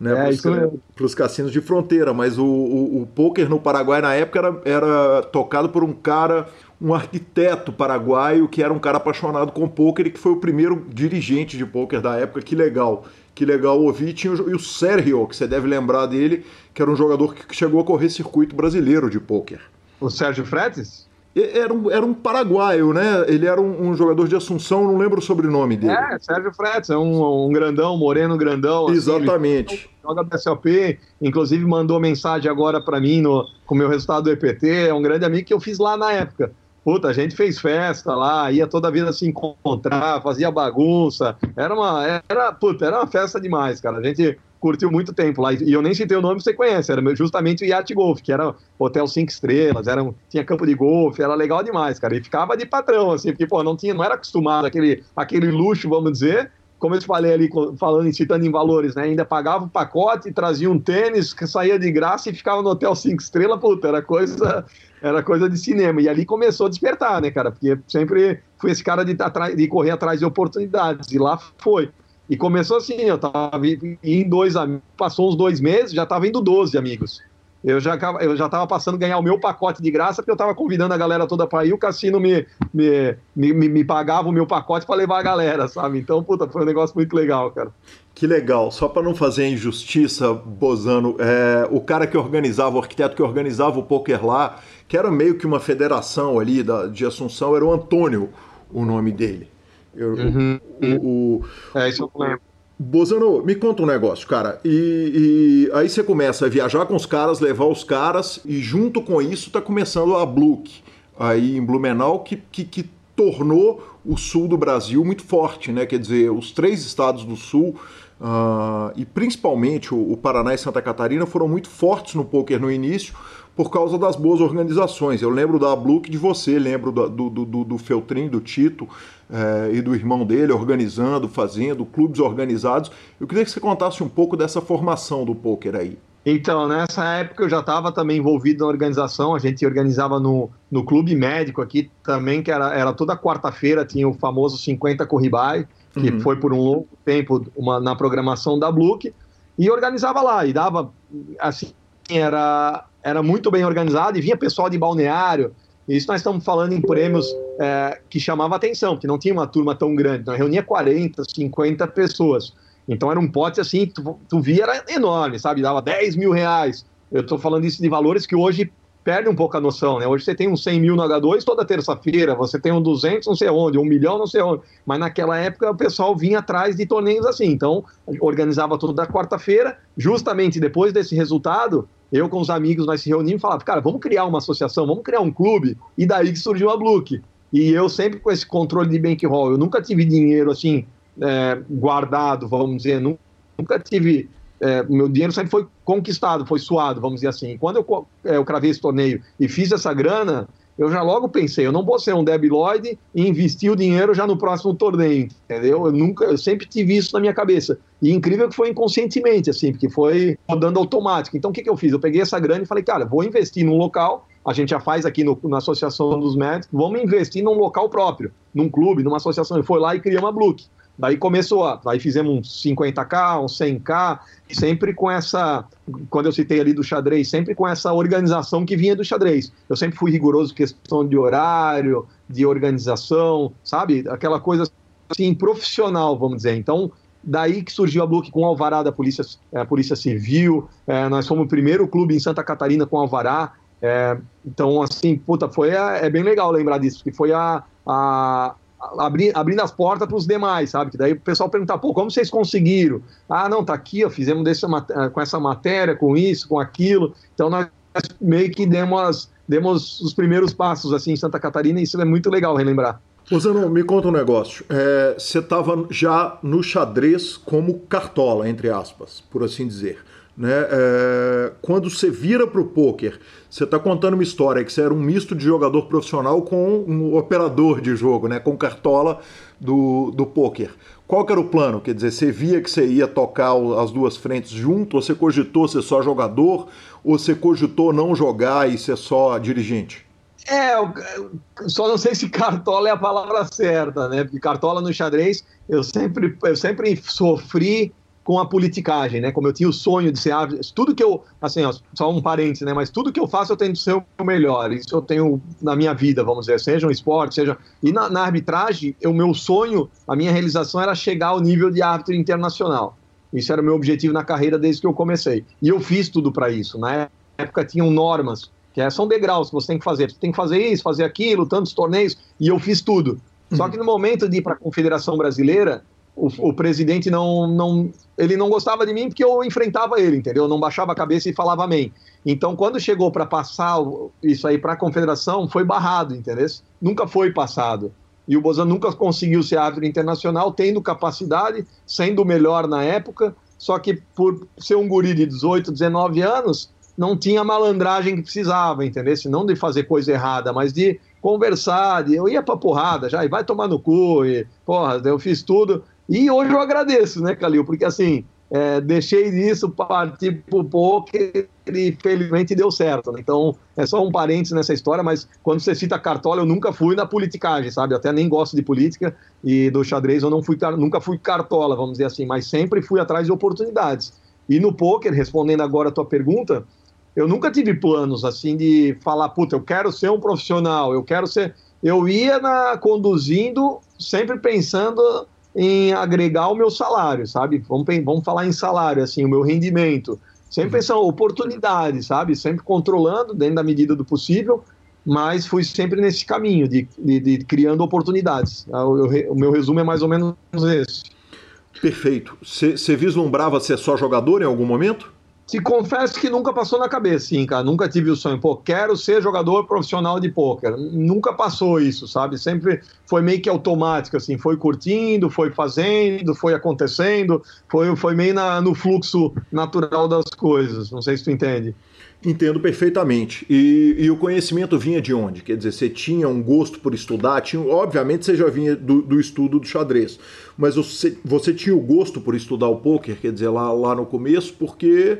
né, é, para os cassinos de fronteira, mas o, o, o poker no Paraguai na época era, era tocado por um cara, um arquiteto paraguaio que era um cara apaixonado com poker e que foi o primeiro dirigente de poker da época. Que legal, que legal ouvir. Tinha o, e o Sérgio, que você deve lembrar dele, que era um jogador que chegou a correr circuito brasileiro de poker. O Sérgio Fretes? Era um, era um paraguaio, né? Ele era um, um, jogador de Assunção, não lembro o sobrenome dele. É, Sérgio Fretes, é um, um grandão, moreno grandão. Assim, Exatamente. joga BSLP, inclusive mandou mensagem agora para mim no, com o meu resultado do EPT. É um grande amigo que eu fiz lá na época. Puta, a gente fez festa lá, ia toda a vida se encontrar, fazia bagunça. Era uma, era, puta, era uma festa demais, cara. A gente curtiu muito tempo lá. E eu nem citei o nome, você conhece, era justamente o Yacht Golf, que era hotel cinco estrelas, era um, tinha campo de golfe, era legal demais, cara. E ficava de patrão, assim, porque, pô, não, tinha, não era acostumado aquele, aquele luxo, vamos dizer, como eu te falei ali, falando, citando em valores, né? Ainda pagava o pacote, trazia um tênis, saía de graça e ficava no hotel cinco estrelas, puta, era coisa, era coisa de cinema. E ali começou a despertar, né, cara? Porque sempre fui esse cara de, de correr atrás de oportunidades, e lá foi. E começou assim, eu tava em dois passou uns dois meses, já tava indo 12 amigos. Eu já, eu já tava passando a ganhar o meu pacote de graça, porque eu tava convidando a galera toda para ir, o cassino me, me, me, me pagava o meu pacote para levar a galera, sabe? Então, puta, foi um negócio muito legal, cara. Que legal. Só para não fazer injustiça, Bozano, é, o cara que organizava, o arquiteto que organizava o poker lá, que era meio que uma federação ali da, de Assunção, era o Antônio, o nome dele. Eu, uhum. o, o, é, isso eu lembro. Bozano, me conta um negócio, cara. E, e, aí você começa a viajar com os caras, levar os caras, e junto com isso tá começando a Bluke, aí em Blumenau, que, que, que tornou o sul do Brasil muito forte, né? Quer dizer, os três estados do sul, uh, e principalmente o, o Paraná e Santa Catarina, foram muito fortes no poker no início, por causa das boas organizações. Eu lembro da Bluke de você, lembro do, do, do, do Feltrin, do Tito é, e do irmão dele organizando, fazendo, clubes organizados. Eu queria que você contasse um pouco dessa formação do poker aí. Então, nessa época eu já estava também envolvido na organização, a gente organizava no, no clube médico aqui também, que era, era toda quarta-feira, tinha o famoso 50 Corribai, que uhum. foi por um longo tempo uma, na programação da Bluke, e organizava lá, e dava, assim, era era muito bem organizado e vinha pessoal de balneário. Isso nós estamos falando em prêmios é, que chamava atenção, que não tinha uma turma tão grande, nós reunia 40, 50 pessoas. Então era um pote assim, tu, tu via, era enorme, sabe? Dava 10 mil reais. Eu estou falando isso de valores que hoje perde um pouco a noção, né? Hoje você tem um 100 mil no H2 toda terça-feira, você tem um 200 não sei onde, um milhão não sei onde. Mas naquela época o pessoal vinha atrás de torneios assim. Então organizava tudo da quarta-feira, justamente depois desse resultado, eu com os amigos, nós se reunimos e falávamos, cara, vamos criar uma associação, vamos criar um clube, e daí que surgiu a Bluke. E eu sempre com esse controle de bankroll, eu nunca tive dinheiro assim, é, guardado, vamos dizer, nunca tive. É, meu dinheiro sempre foi conquistado, foi suado, vamos dizer assim. Quando eu, é, eu cravei esse torneio e fiz essa grana, eu já logo pensei, eu não vou ser um Debbie Lloyd e investir o dinheiro já no próximo torneio, entendeu? Eu nunca, eu sempre tive isso na minha cabeça. E incrível que foi inconscientemente, assim, porque foi rodando automático. Então o que, que eu fiz? Eu peguei essa grana e falei, cara, vou investir num local, a gente já faz aqui no, na Associação dos Médicos, vamos investir num local próprio, num clube, numa associação. Eu fui lá e criei uma Bluke. Daí começou, a, aí fizemos uns 50k, uns 100k, sempre com essa, quando eu citei ali do xadrez, sempre com essa organização que vinha do xadrez. Eu sempre fui rigoroso questão de horário, de organização, sabe? Aquela coisa assim, profissional, vamos dizer. Então, daí que surgiu a Bluke com alvará da Polícia, é, a Polícia Civil, é, nós fomos o primeiro clube em Santa Catarina com alvará, é, então, assim, puta, foi, é, é bem legal lembrar disso, porque foi a, a, abri, abrindo as portas para os demais, sabe? Que daí o pessoal perguntar, pô, como vocês conseguiram? Ah, não, tá aqui, ó, fizemos desse, eh, com essa matéria, com isso, com aquilo. Então nós meio que demos, demos os primeiros passos assim em Santa Catarina e isso é muito legal relembrar. Zano, me conta um negócio. É, você estava já no xadrez como cartola, entre aspas, por assim dizer. Né? É, quando você vira para o poker, você está contando uma história que você era um misto de jogador profissional com um operador de jogo, né? com cartola do, do poker. Qual era o plano? Quer dizer, você via que você ia tocar as duas frentes junto, ou você cogitou ser só jogador, ou você cogitou não jogar e ser só dirigente? É, só não sei se cartola é a palavra certa, né? Porque cartola no xadrez, eu sempre, eu sempre sofri com a politicagem, né? Como eu tinha o sonho de ser árbitro, tudo que eu, assim, ó, só um parênteses, né? Mas tudo que eu faço eu tento ser o melhor. Isso eu tenho na minha vida, vamos dizer, seja um esporte, seja e na, na arbitragem, o meu sonho, a minha realização era chegar ao nível de árbitro internacional. Isso era o meu objetivo na carreira desde que eu comecei. E eu fiz tudo para isso. Na época tinham normas, que é, são degraus que você tem que fazer. Você tem que fazer isso, fazer aquilo, tantos torneios, e eu fiz tudo. Só que no momento de ir para a Confederação Brasileira, o, o, presidente não, não, ele não gostava de mim porque eu enfrentava ele, entendeu? Eu não baixava a cabeça e falava amém. Então, quando chegou para passar isso aí para a confederação, foi barrado, entendeu? Nunca foi passado. E o Bozan nunca conseguiu ser árbitro internacional, tendo capacidade, sendo o melhor na época, só que por ser um guri de 18, 19 anos, não tinha a malandragem que precisava, entendeu? Não de fazer coisa errada, mas de conversar, de eu ia pra porrada já, e vai tomar no cu, e porra, eu fiz tudo. E hoje eu agradeço, né, Calil? Porque assim, é, deixei disso, parti pro poker e felizmente deu certo. Né? Então, é só um parênteses nessa história, mas quando você cita cartola, eu nunca fui na politicagem, sabe? Eu até nem gosto de política e do xadrez eu não fui, nunca fui cartola, vamos dizer assim, mas sempre fui atrás de oportunidades. E no poker, respondendo agora a tua pergunta, eu nunca tive planos assim de falar, puta, eu quero ser um profissional, eu quero ser. Eu ia na, conduzindo, sempre pensando em agregar o meu salário, sabe? Vamos, vamos falar em salário, assim, o meu rendimento. Sempre uhum. pensando oportunidades, sabe? Sempre controlando dentro da medida do possível, mas fui sempre nesse caminho de, de, de criando oportunidades. Ah, o, o, meu resumo é mais ou menos esse. Perfeito. Você vislumbrava ser só jogador em algum momento? Te confesso que nunca passou na cabeça, sim, cara. Nunca tive o sonho, pô, quero ser jogador profissional de pôquer. Nunca passou isso, sabe? Sempre foi meio que automático, assim. Foi curtindo, foi fazendo, foi acontecendo, foi, foi meio na, no fluxo natural das coisas. Não sei se tu entende. Entendo perfeitamente. E, e, o conhecimento vinha de onde? Quer dizer, você tinha um gosto por estudar? Tinha, obviamente você já vinha do, do estudo do xadrez, mas você, você, tinha o gosto por estudar o poker, quer dizer, lá, lá no começo, porque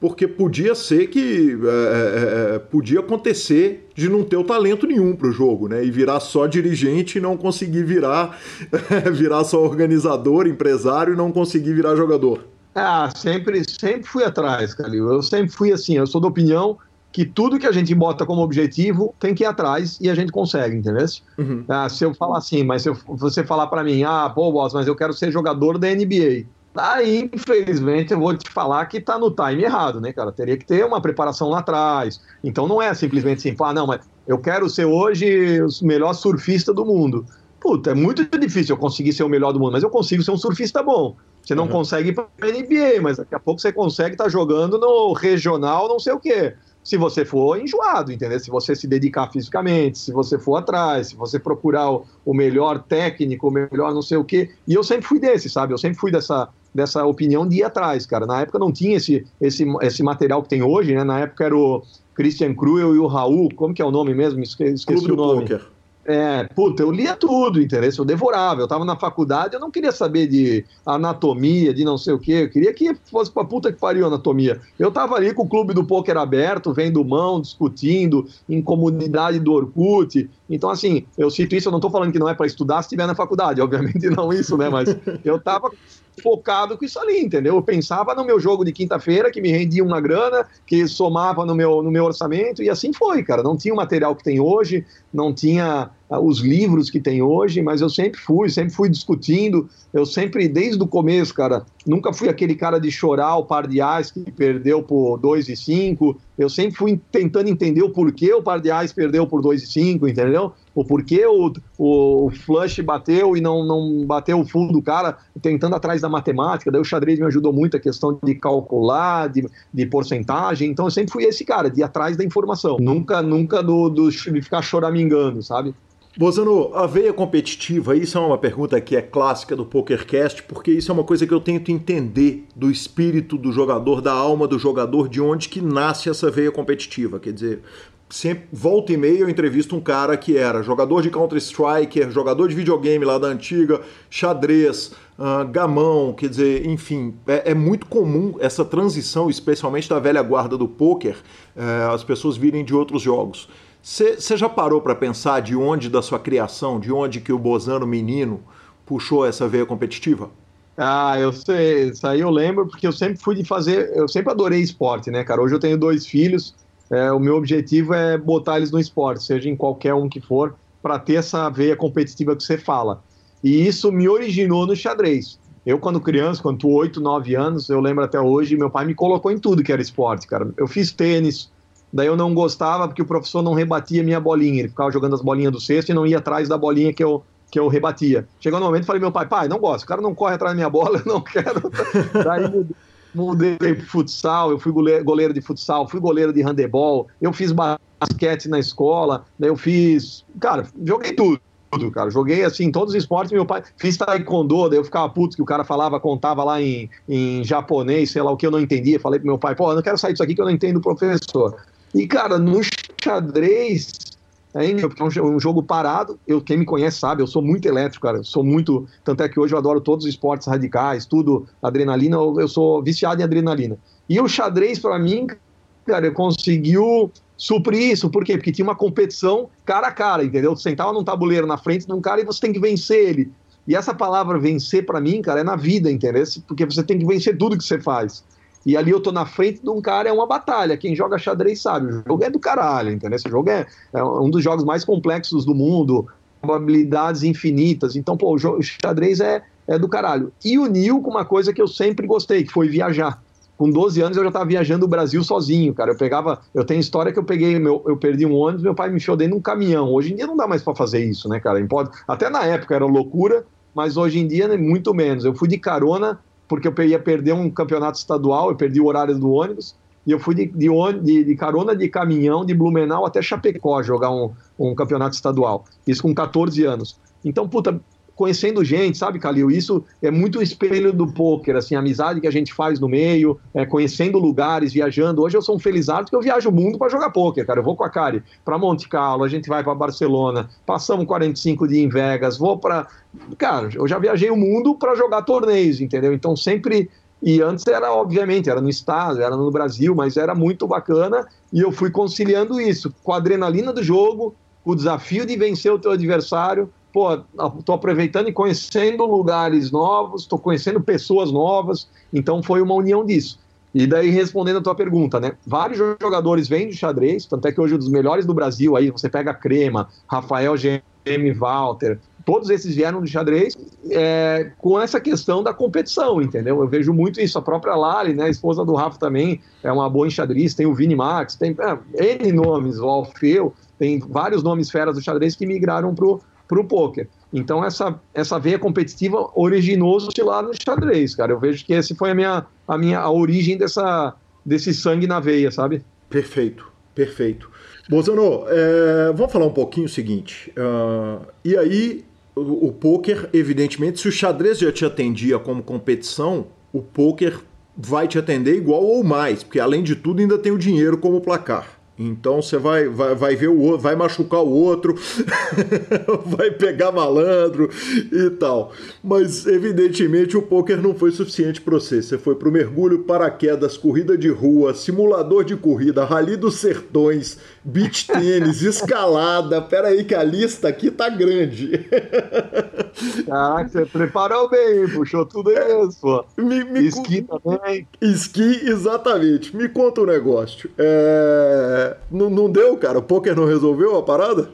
porque podia ser que é, é, é podia acontecer de não ter o talento nenhum para o jogo, né? E virar só dirigente e não conseguir virar virar só organizador, empresário e não conseguir virar jogador. Ah, sempre, sempre fui atrás, Calil. Eu sempre fui assim, eu sou da opinião que tudo que a gente bota como objetivo tem que ir atrás e a gente consegue, entendeu? Uhum. Ah, se eu falar assim, mas se eu, você falar para mim, ah, pô, boss, mas eu quero ser jogador da NBA. Aí, infelizmente, eu vou te falar que tá no time errado, né, cara? Teria que ter uma preparação lá atrás. Então não é simplesmente assim, ah, não, mas eu quero ser hoje o melhor surfista do mundo. Puta, é muito difícil eu conseguir ser o melhor do mundo, mas eu consigo ser um surfista bom. Você não uhum. consegue ir para a NBA, mas daqui a pouco você consegue estar tá jogando no regional, não sei o quê. Se você for enjoado, entendeu? Se você se dedicar fisicamente, se você for atrás, se você procurar o, o melhor técnico, o melhor não sei o quê. E eu sempre fui desse, sabe? Eu sempre fui dessa, dessa opinião de ir atrás, cara. Na época não tinha esse, esse, esse material que tem hoje, né? Na época era o Christian Cruel e o Raul, como que é o nome mesmo? Esqueci Clube o nome. Poker. É, puta, eu lia tudo, entendeu? Eu devorava. Eu tava na faculdade, eu não queria saber de anatomia, de não sei o quê. Eu queria que fosse pra puta que pariu anatomia. Eu tava ali com o clube do poker aberto, vendo mão, discutindo, em comunidade do Orkut. Então, assim, eu cito isso, eu não tô falando que não é para estudar se estiver na faculdade, obviamente não isso, né? Mas eu tava focado com isso ali, entendeu? Eu pensava no meu jogo de quinta-feira, que me rendia uma grana, que somava no meu, no meu orçamento, e assim foi, cara. Não tinha o material que tem hoje, não tinha os livros que tem hoje, mas eu sempre fui, sempre fui discutindo, eu sempre, desde o começo, cara, nunca fui aquele cara de chorar o par de ais que perdeu por 2 e 5, eu sempre fui tentando entender o porquê o par de ais perdeu por 2 e 5, entendeu? O porquê o, o, o, flush bateu e não, não bateu o fundo do cara, tentando atrás da matemática. Daí o xadrez me ajudou muito a questão de calcular, de, de porcentagem. Então eu sempre fui esse cara, de ir atrás da informação. Nunca, nunca do, do de ficar choramingando, sabe? Bozano, a veia competitiva, isso é uma pergunta que é clássica do PokerCast, porque isso é uma coisa que eu tento entender do espírito do jogador, da alma do jogador, de onde que nasce essa veia competitiva. Quer dizer, sempre volta e meia eu entrevisto um cara que era jogador de Counter-Strike, jogador de videogame lá da antiga, xadrez, uh, gamão, quer dizer, enfim, é, é, muito comum essa transição, especialmente da velha guarda do poker, uh, as pessoas virem de outros jogos. Você já parou para pensar de onde da sua criação, de onde que o Bozano menino puxou essa veia competitiva? Ah, eu sei, isso aí eu lembro porque eu sempre fui de fazer, eu sempre adorei esporte, né, cara? Hoje eu tenho dois filhos, é, o meu objetivo é botar eles no esporte, seja em qualquer um que for, para ter essa veia competitiva que você fala. E isso me originou no xadrez. Eu, quando criança, quando 8, 9 anos, eu lembro até hoje, meu pai me colocou em tudo que era esporte, cara. Eu fiz tênis, daí eu não gostava porque o professor não rebatia minha bolinha, ele ficava jogando as bolinhas do cesto e não ia atrás da bolinha que eu, que eu rebatia. Chegou no momento, falei, meu pai, pai, não gosto, o cara não corre atrás da minha bola, eu não quero. daí mudei pro futsal, eu fui goleiro de futsal, fui goleiro de handebol, eu fiz basquete na escola, eu fiz, cara, joguei tudo. tudo, cara. Joguei assim, todos os esportes. Meu pai fiz taekwondo, daí eu ficava puto que o cara falava, contava lá em, em japonês, sei lá o que eu não entendia. Falei pro meu pai, pô, eu não quero sair disso aqui que eu não entendo o professor. E, cara, no xadrez, é, porque é um jogo parado, eu, quem me conhece sabe, eu sou muito elétrico, cara, eu sou muito, tanto é que hoje eu adoro todos os esportes radicais, tudo, adrenalina, eu, eu sou viciado em adrenalina. E o xadrez, para mim, cara, conseguiu suprir isso. Por quê? Porque tinha uma competição cara a cara, entendeu? Você sentava num tabuleiro na frente de um cara e você tem que vencer ele. E essa palavra vencer, para mim, cara, é na vida, entendeu? Porque você tem que vencer tudo que você faz. E ali eu tô na frente de um cara, é uma batalha. Quem joga xadrez sabe, o jogo é do caralho, entendeu? Esse jogo é, é um dos jogos mais complexos do mundo, probabilidades infinitas. Então, pô, o xadrez é, é do caralho. E uniu com uma coisa que eu sempre gostei, que foi viajar com 12 anos eu já estava viajando o Brasil sozinho, cara. Eu pegava, eu tenho história que eu peguei, meu, eu perdi um ônibus, meu pai me enfiou dentro de um caminhão. Hoje em dia não dá mais para fazer isso, né, cara? Até na época era loucura, mas hoje em dia né, muito menos. Eu fui de carona porque eu ia perder um campeonato estadual, eu perdi o horário do ônibus. E eu fui de, de, de, de carona de caminhão de Blumenau até Chapecó jogar um, um campeonato estadual. Isso com 14 anos. Então, puta, conhecendo gente, sabe, Calil? Isso é muito espelho do poker, assim, a amizade que a gente faz no meio, é, conhecendo lugares, viajando. Hoje eu sou um felizardo que eu viajo o mundo para jogar poker, cara. Eu vou com a Kari para Monte Carlo, a gente vai para Barcelona, passamos 45 dias em Vegas, vou para, cara, eu já viajei o mundo para jogar torneios, entendeu? Então sempre e antes era, obviamente, era no estado, era no Brasil, mas era muito bacana. E eu fui conciliando isso com a adrenalina do jogo, o desafio de vencer o teu adversário, pô, estou aproveitando e conhecendo lugares novos, estou conhecendo pessoas novas, então foi uma união disso. E daí, respondendo a tua pergunta, né? Vários jogadores vêm de xadrez, tanto é que hoje um dos melhores do Brasil, aí você pega Crema, Rafael GM, Walter, todos esses vieram de xadrez é, com essa questão da competição, entendeu? Eu vejo muito isso. A própria Lali, né, a esposa do Rafa também, é uma boa enxadrista, tem o Vini Max, tem é, N nomes, o Alfeu, tem vários nomes feras do xadrez que migraram pro para o poker. Então essa, essa veia competitiva originou-se lá no xadrez, cara. Eu vejo que esse foi a minha a minha a origem dessa desse sangue na veia, sabe? Perfeito, perfeito. Bolsonaro, é, vamos falar um pouquinho o seguinte. Uh, e aí, o, o poker, evidentemente, se o xadrez já te atendia como competição, o poker vai te atender igual ou mais, porque além de tudo ainda tem o dinheiro como placar. Então você vai, vai, vai ver o outro, vai machucar o outro, vai pegar malandro e tal. Mas evidentemente o poker não foi suficiente para você. Você foi para o mergulho, paraquedas, corrida de rua, simulador de corrida, rally dos sertões, beach tênis, escalada. Pera aí que a lista aqui tá grande. Caraca, você preparou bem, puxou tudo aí mesmo. Me, me Esqui também. Esqui, exatamente. Me conta um negócio. É não, não deu, cara? O poker não resolveu a parada?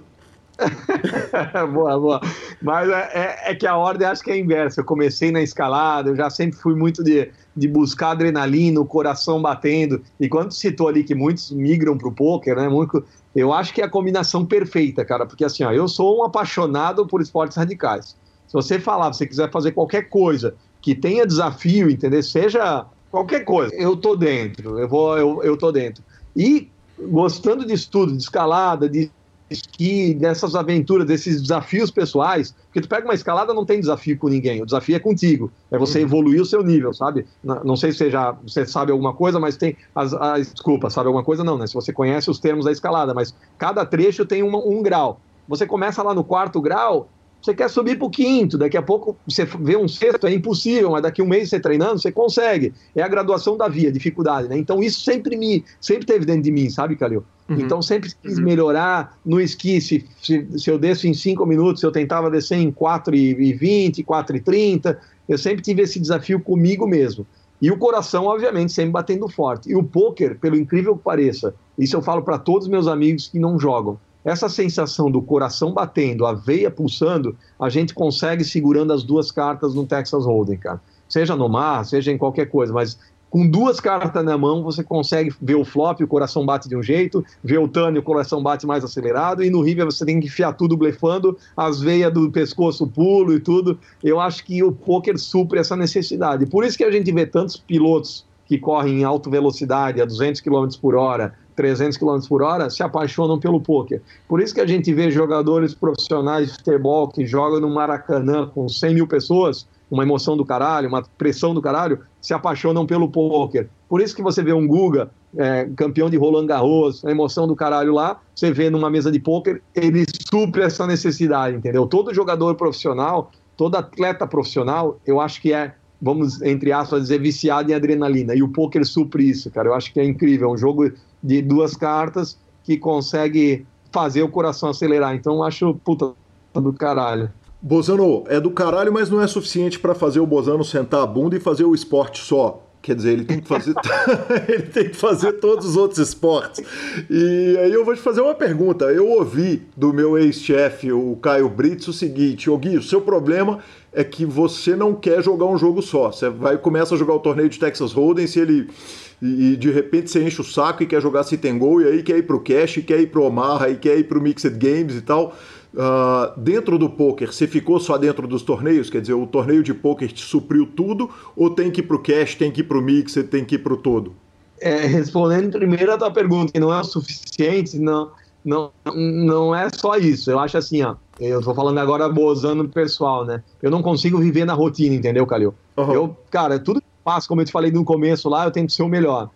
boa, boa. Mas é, é, é, que a ordem acho que é inversa. Eu comecei na escalada, eu já sempre fui muito de, de buscar adrenalina, o coração batendo. E quando citou ali que muitos migram para o poker, né? Muito, eu acho que é a combinação perfeita, cara. Porque assim, ó, eu sou um apaixonado por esportes radicais. Se você falar, você quiser fazer qualquer coisa que tenha desafio, entender? Seja qualquer coisa, eu tô dentro. Eu vou, eu, eu tô dentro. E gostando de estudo, de escalada, de esqui, dessas aventuras, desses desafios pessoais, porque tu pega uma escalada não tem desafio com ninguém, o desafio é contigo, é você uhum. evoluir o seu nível, sabe? Não sei se você já você sabe alguma coisa, mas tem as, as desculpa, sabe alguma coisa não, né? Se você conhece os termos da escalada, mas cada trecho tem uma, um grau. Você começa lá no quarto grau, você quer subir para o quinto, daqui a pouco você vê um sexto, é impossível, mas daqui a um mês você treinando, você consegue. É a graduação da via, dificuldade, né? Então isso sempre me, sempre teve dentro de mim, sabe, Calil? Uhum. Então sempre quis uhum. melhorar no esqui. Se, se, se, eu desço em cinco minutos, eu tentava descer em 4 e 20, 4 e 30. Eu sempre tive esse desafio comigo mesmo. E o coração, obviamente, sempre batendo forte. E o poker, pelo incrível que pareça, isso eu falo para todos os meus amigos que não jogam essa sensação do coração batendo, a veia pulsando, a gente consegue segurando as duas cartas no Texas Hold'em, cara. Seja no mar, seja em qualquer coisa, mas com duas cartas na mão você consegue ver o flop, o coração bate de um jeito, ver o turn, o coração bate mais acelerado, e no river você tem que enfiar tudo blefando, as veias do pescoço pulo e tudo. Eu acho que o poker supre essa necessidade. Por isso que a gente vê tantos pilotos que correm em alta velocidade, a 200 km por hora, 300 km por hora, se apaixonam pelo poker. Por isso que a gente vê jogadores profissionais de futebol que jogam no Maracanã com 100 mil pessoas, uma emoção do caralho, uma pressão do caralho, se apaixonam pelo poker. Por isso que você vê um Guga, é, campeão de Roland Garros, a emoção do caralho lá, você vê numa mesa de poker, ele supre essa necessidade, entendeu? Todo jogador profissional, todo atleta profissional, eu acho que é, vamos, entre aspas, dizer, viciado em adrenalina. E o poker supre isso, cara. Eu acho que é incrível. É um jogo de duas cartas que consegue fazer o coração acelerar. Então, acho puta do caralho. Bozano, é do caralho, mas não é suficiente para fazer o Bozano sentar a bunda e fazer o esporte só. Quer dizer, ele tem que fazer, ele tem que fazer todos os outros esportes. E aí eu vou te fazer uma pergunta. Eu ouvi do meu ex-chefe, o Caio Brits, o seguinte: Ô Gui, o seu problema é que você não quer jogar um jogo só. Você vai começa a jogar o torneio de Texas Hold'em, se ele e, de repente você enche o saco e quer jogar sit and go, e aí quer ir pro cash, quer ir pro Omaha, e quer ir pro Mixed Games e tal. Uh, dentro do poker, você ficou só dentro dos torneios? Quer dizer, o torneio de poker te supriu tudo? Ou tem que ir pro cash, tem que ir pro mix, tem que ir pro todo? É, respondendo primeiro a tua pergunta, que não é o suficiente, não, não, não é só isso. Eu acho assim, ó, eu tô falando agora bozando pessoal, né? Eu não consigo viver na rotina, entendeu, Calil? Uhum. Eu, cara, tudo que eu faço, como eu te falei no começo lá, eu tento ser o melhor.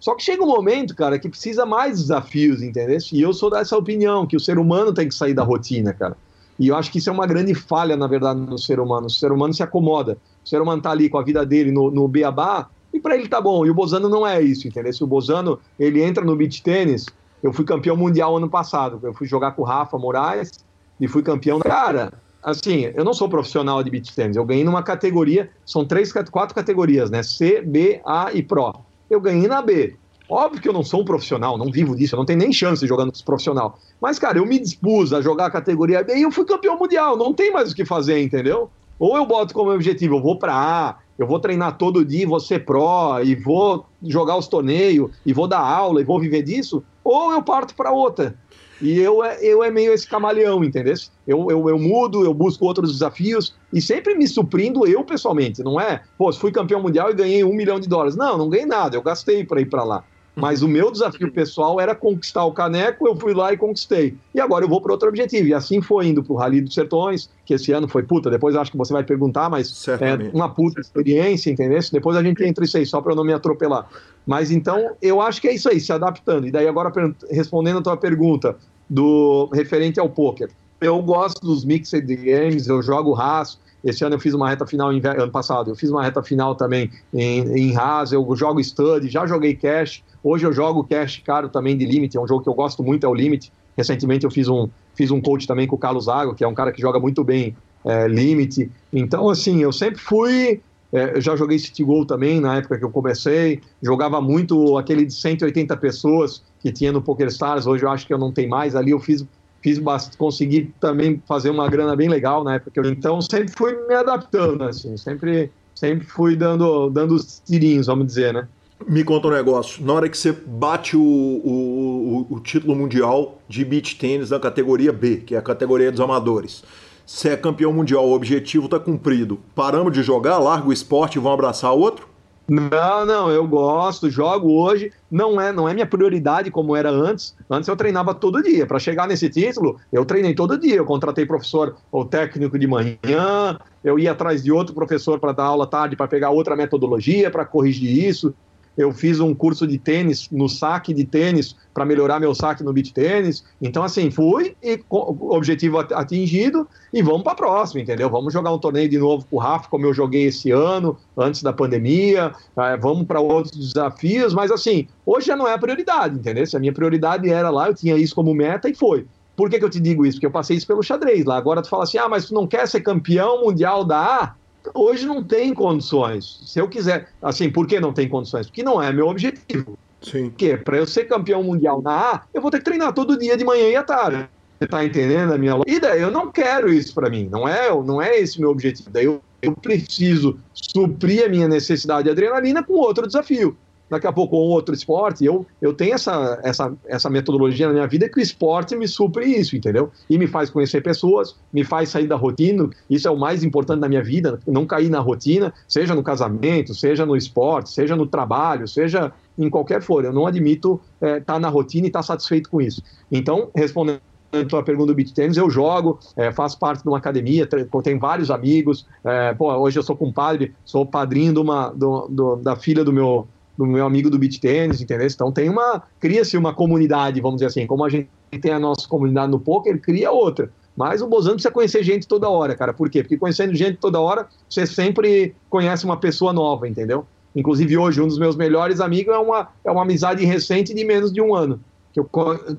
Só que chega um momento, cara, que precisa mais desafios, entendeu? E eu sou dessa opinião, que o ser humano tem que sair da rotina, cara. E eu acho que isso é uma grande falha, na verdade, no ser humano. O ser humano se acomoda. O ser humano tá ali com a vida dele no, no beabá, e para ele tá bom. E o Bozano não é isso, entendeu? Se o Bozano, ele entra no beach tênis, eu fui campeão mundial ano passado. Eu fui jogar com o Rafa Moraes e fui campeão. Cara, assim, eu não sou profissional de beach tênis. Eu ganhei numa categoria, são três, quatro categorias, né? C, B, A e Pro eu ganhei na B. Óbvio que eu não sou um profissional, não vivo disso, eu não tenho nem chance jogando com profissional. Mas, cara, eu me dispus a jogar a categoria B e eu fui campeão mundial, não tem mais o que fazer, entendeu? Ou eu boto como objetivo, eu vou para A, eu vou treinar todo dia, vou ser pró, e vou jogar os torneios, e vou dar aula, e vou viver disso, ou eu parto para outra. E eu, é, eu é meio esse camaleão, entendeu? Eu, eu, eu mudo, eu busco outros desafios e sempre me suprindo eu pessoalmente. Não é, pô, fui campeão mundial e ganhei um milhão de dólares. Não, não ganhei nada, eu gastei para ir para lá. Mas o meu desafio pessoal era conquistar o caneco, eu fui lá e conquistei. E agora eu vou para outro objetivo. E assim foi indo para o Rally dos Sertões, que esse ano foi puta. Depois acho que você vai perguntar, mas é uma puta experiência, entendeu? Depois a gente entra isso aí, só para eu não me atropelar. Mas então eu acho que é isso aí, se adaptando. E daí agora respondendo a tua pergunta do referente ao poker. Eu gosto dos mixed games, eu jogo raso. Esse ano eu fiz uma reta final, ano passado, eu fiz uma reta final também em, em Haas, eu jogo Study, já joguei Cash, hoje eu jogo Cash caro também de Limit, é um jogo que eu gosto muito, é o Limit. Recentemente eu fiz um, fiz um coach também com o Carlos Zago, que é um cara que joga muito bem é, Limit. Então, assim, eu sempre fui. É, eu já joguei City Goal também na época que eu comecei, jogava muito aquele de 180 pessoas que tinha no PokerStars, hoje eu acho que eu não tenho mais, ali eu fiz fiz bastante, consegui também fazer uma grana bem legal na época. Então sempre fui me adaptando, assim, sempre, sempre fui dando, dando os tirinhos, vamos dizer, né? Me conta um negócio. Na hora que você bate o, o, o, título mundial de beach tênis na categoria B, que é a categoria dos amadores, você é campeão mundial, o objetivo está cumprido. Paramos de jogar, larga o esporte e vão abraçar outro? Não, não, eu gosto, jogo hoje. Não é, não é minha prioridade como era antes. Antes eu treinava todo dia. Para chegar nesse título, eu treinei todo dia. Eu contratei professor ou técnico de manhã, eu ia atrás de outro professor para dar aula tarde para pegar outra metodologia para corrigir isso eu fiz um curso de tênis, no saque de tênis, para melhorar meu saque no beat tênis. Então, assim, fui e objetivo atingido e vamos para a próxima, entendeu? Vamos jogar um torneio de novo com o Rafa, como eu joguei esse ano, antes da pandemia. É, vamos para outros desafios, mas assim, hoje já não é a prioridade, entendeu? Se a minha prioridade era lá, eu tinha isso como meta e foi. Por que, que eu te digo isso? Porque eu passei isso pelo xadrez lá. Agora tu fala assim, ah, mas tu não quer ser campeão mundial da A? Hoje não tem condições. Se eu quiser, assim, por que não tem condições? Porque não é meu objetivo. Sim. Porque para eu ser campeão mundial na A, eu vou ter que treinar todo dia de manhã e à tarde. Você tá entendendo a minha E daí eu não quero isso para mim, não é, não é esse meu objetivo. Daí eu, eu preciso suprir a minha necessidade de adrenalina com outro desafio daqui a pouco um outro esporte. Eu, eu tenho essa, essa, essa metodologia na minha vida que o esporte me supre isso, entendeu? E me faz conhecer pessoas, me faz sair da rotina. Isso é o mais importante na minha vida, não cair na rotina, seja no casamento, seja no esporte, seja no trabalho, seja em qualquer for. Eu não admito estar é, tá na rotina e estar tá satisfeito com isso. Então, respondendo a pergunta do beat tênis, eu jogo, é, faço parte de uma academia, tenho vários amigos. É, pô, hoje eu sou compadre, sou padrinho de uma, do, do, da filha do meu, do meu amigo do beat tênis, entendeu? Então tem uma cria-se uma comunidade, vamos dizer assim, como a gente tem a nossa comunidade no poker, cria outra. Mas o Bozano precisa conhecer gente toda hora, cara. Por quê? Porque conhecendo gente toda hora, você sempre conhece uma pessoa nova, entendeu? Inclusive hoje, um dos meus melhores amigos é uma, é uma amizade recente de menos de um ano. Que eu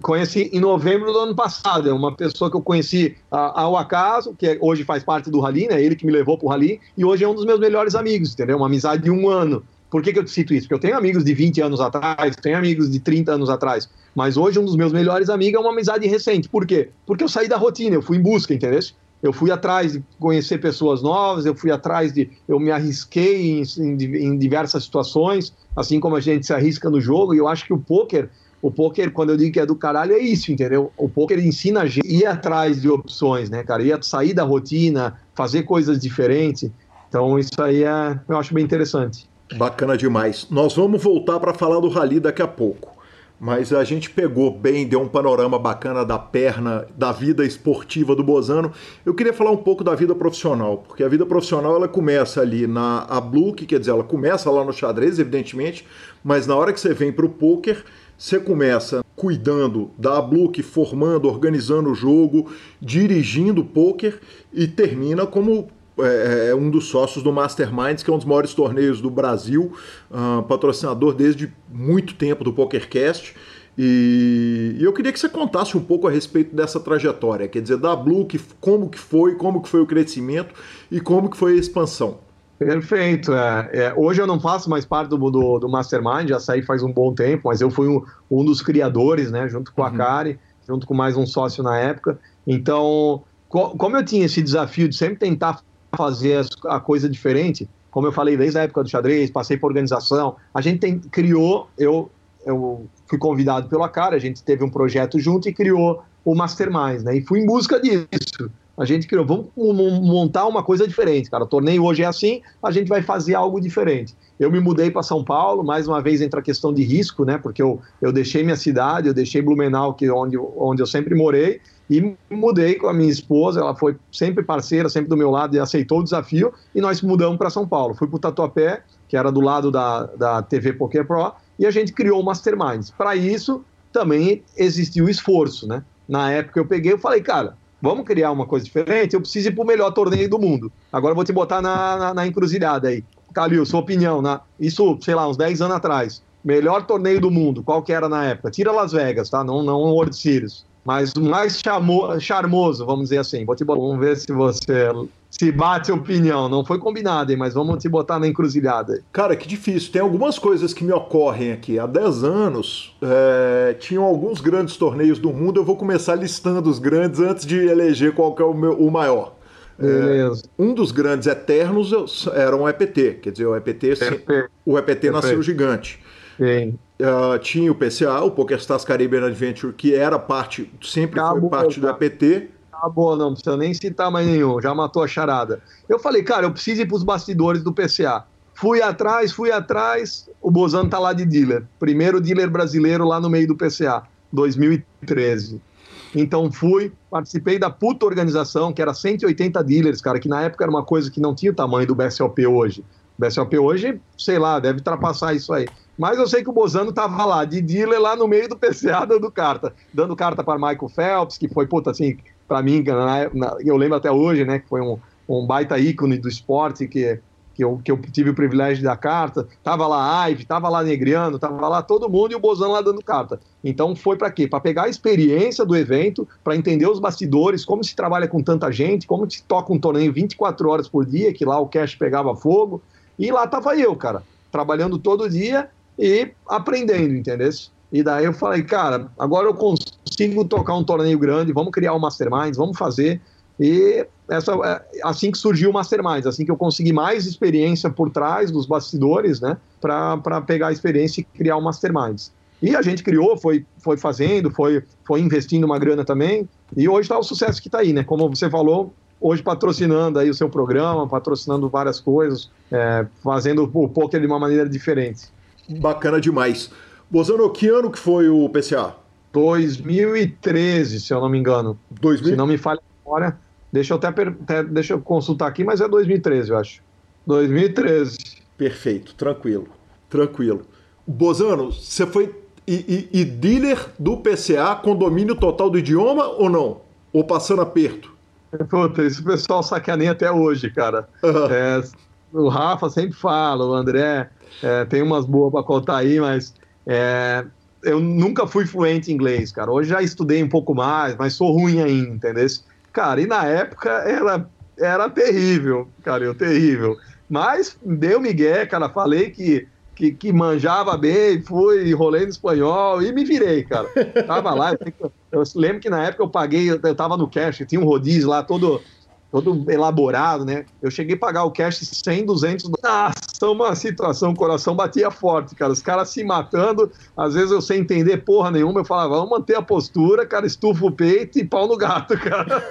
conheci em novembro do ano passado. É uma pessoa que eu conheci ao acaso, que hoje faz parte do Rally, né? Ele que me levou pro Rally, e hoje é um dos meus melhores amigos, entendeu? Uma amizade de um ano. Por que, que eu te cito isso? Porque eu tenho amigos de 20 anos atrás, tenho amigos de 30 anos atrás, mas hoje um dos meus melhores amigos é uma amizade recente. Por quê? Porque eu saí da rotina, eu fui em busca, entendeu? Eu fui atrás de conhecer pessoas novas, eu fui atrás de. Eu me arrisquei em, em, em diversas situações, assim como a gente se arrisca no jogo, e eu acho que o poker o poker, quando eu digo que é do caralho, é isso, entendeu? O poker ensina a gente a ir atrás de opções, né, cara? Ir sair da rotina, fazer coisas diferentes. Então, isso aí é, eu acho bem interessante. Bacana demais. Nós vamos voltar para falar do rally daqui a pouco. Mas a gente pegou bem, deu um panorama bacana da perna, da vida esportiva do Bozano. Eu queria falar um pouco da vida profissional, porque a vida profissional ela começa ali na a Blue, que quer dizer, ela começa lá no xadrez, evidentemente, mas na hora que você vem para o poker, você começa cuidando da Blue, formando, organizando o jogo, dirigindo o poker e termina como é, é, um dos sócios do Masterminds, que é um dos maiores torneios do Brasil, uh, patrocinador desde muito tempo do PokerCast. E, e, eu queria que você contasse um pouco a respeito dessa trajetória, quer dizer, da Blue, que, como que foi, como que foi o crescimento e como que foi a expansão. Perfeito. É, é, hoje eu não faço mais parte do, do, do, Mastermind, já saí faz um bom tempo, mas eu fui um, um dos criadores, né, junto com a uhum. Kari, junto com mais um sócio na época. Então, co como eu tinha esse desafio de sempre tentar fazer a coisa diferente, como eu falei desde a época do xadrez, passei por organização, a gente tem, criou, eu, eu fui convidado pela cara, a gente teve um projeto junto e criou o Mastermind, né? E fui em busca disso. A gente criou, vamos montar uma coisa diferente, cara. O torneio hoje é assim, a gente vai fazer algo diferente. Eu me mudei para São Paulo, mais uma vez entra a questão de risco, né? Porque eu, eu deixei minha cidade, eu deixei Blumenau, que é onde, onde eu sempre morei, e mudei com a minha esposa, ela foi sempre parceira, sempre do meu lado e aceitou o desafio, e nós mudamos para São Paulo. Fui para o Tatuapé, que era do lado da, da TV Poker Pro, e a gente criou o Masterminds. Para isso, também existiu esforço, né? Na época eu peguei, eu falei, cara, vamos criar uma coisa diferente, eu preciso ir para o melhor torneio do mundo. Agora eu vou te botar na, na, na encruzilhada aí. Calil, sua opinião, né? isso, sei lá, uns 10 anos atrás. Melhor torneio do mundo, qual que era na época? Tira Las Vegas, tá? Não, não World Series. Mas o mais chamo, charmoso, vamos dizer assim. Vou te botar, vamos ver se você se bate opinião. Não foi combinado, hein, mas vamos te botar na encruzilhada. Cara, que difícil. Tem algumas coisas que me ocorrem aqui. Há 10 anos, é, tinham alguns grandes torneios do mundo. Eu vou começar listando os grandes antes de eleger qual é o, meu, o maior. É, um dos grandes eternos era o EPT, quer dizer, o EPT, o EPT nasceu gigante. Uh, tinha o PCA, o PokerStars Caribbean Adventure, que era parte, sempre Acabou, foi parte do EPT. Acabou, não precisa nem citar mais nenhum, já matou a charada. Eu falei, cara, eu preciso ir para os bastidores do PCA. Fui atrás, fui atrás, o Bozano tá lá de dealer. Primeiro dealer brasileiro lá no meio do PCA, 2013. Então fui, participei da puta organização, que era 180 dealers, cara, que na época era uma coisa que não tinha o tamanho do BSOP hoje. O BSOP hoje, sei lá, deve ultrapassar isso aí. Mas eu sei que o Bozano tava lá, de dealer lá no meio do PCA dando carta. Dando carta para Michael Phelps, que foi, puta, assim, para mim, na, na, eu lembro até hoje, né, que foi um, um baita ícone do esporte, que, que, eu, que eu tive o privilégio dar carta. Tava lá Ive, tava lá Negriano, tava lá todo mundo e o Bozano lá dando carta. Então foi para quê? Para pegar a experiência do evento, para entender os bastidores, como se trabalha com tanta gente, como se toca um torneio 24 horas por dia, que lá o cash pegava fogo. E lá tava eu, cara, trabalhando todo dia e aprendendo, entendeu? E daí eu falei, cara, agora eu consigo tocar um torneio grande, vamos criar um Masterminds, vamos fazer. E essa, é, assim que surgiu o Masterminds, assim que eu consegui mais experiência por trás dos bastidores, né, para pegar a experiência e criar o Masterminds. E a gente criou, foi, foi fazendo, foi, foi investindo uma grana também, e hoje está o sucesso que está aí, né? Como você falou, hoje patrocinando aí o seu programa, patrocinando várias coisas, é, fazendo o poker de uma maneira diferente. Bacana demais. Bozano, que ano que foi o PCA? 2013, se eu não me engano. 2000? Se não me falha a memória. Deixa eu até, até deixa eu consultar aqui, mas é 2013, eu acho. 2013. Perfeito, tranquilo, tranquilo. Bozano, você foi e, e, e dealer do PCA com domínio total do idioma ou não? Ou passando aperto? Puta, esse pessoal sacaneia até hoje, cara. Uhum. É, o Rafa sempre fala, o André é, tem umas boas para contar aí, mas é, eu nunca fui fluente em inglês, cara. Hoje já estudei um pouco mais, mas sou ruim ainda, entendeu? Cara, e na época era, era terrível, cara, eu terrível. Mas deu migué, cara, falei que, que, que manjava bem, fui, enrolei no espanhol e me virei, cara. Tava lá, eu, eu lembro que na época eu paguei, eu tava no cash, tinha um rodízio lá todo todo elaborado, né? Eu cheguei a pagar o cash 100, 200 Nossa, uma situação, o coração batia forte, cara. Os caras se matando, às vezes eu sem entender porra nenhuma, eu falava, vamos manter a postura, cara, estufa o peito e pau no gato, cara.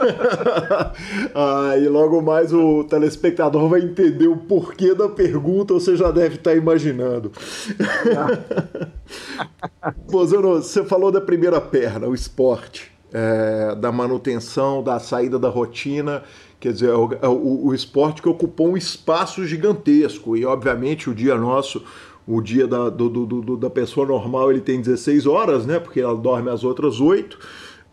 ah, e logo mais o telespectador vai entender o porquê da pergunta, você já deve estar imaginando. Bozano, você falou da primeira perna, o esporte. É, da manutenção, da saída da rotina Quer dizer, o, o, o esporte que ocupou um espaço gigantesco. E, obviamente, o dia nosso, o dia da, do, do, do, da pessoa normal, ele tem 16 horas, né? Porque ela dorme as outras 8.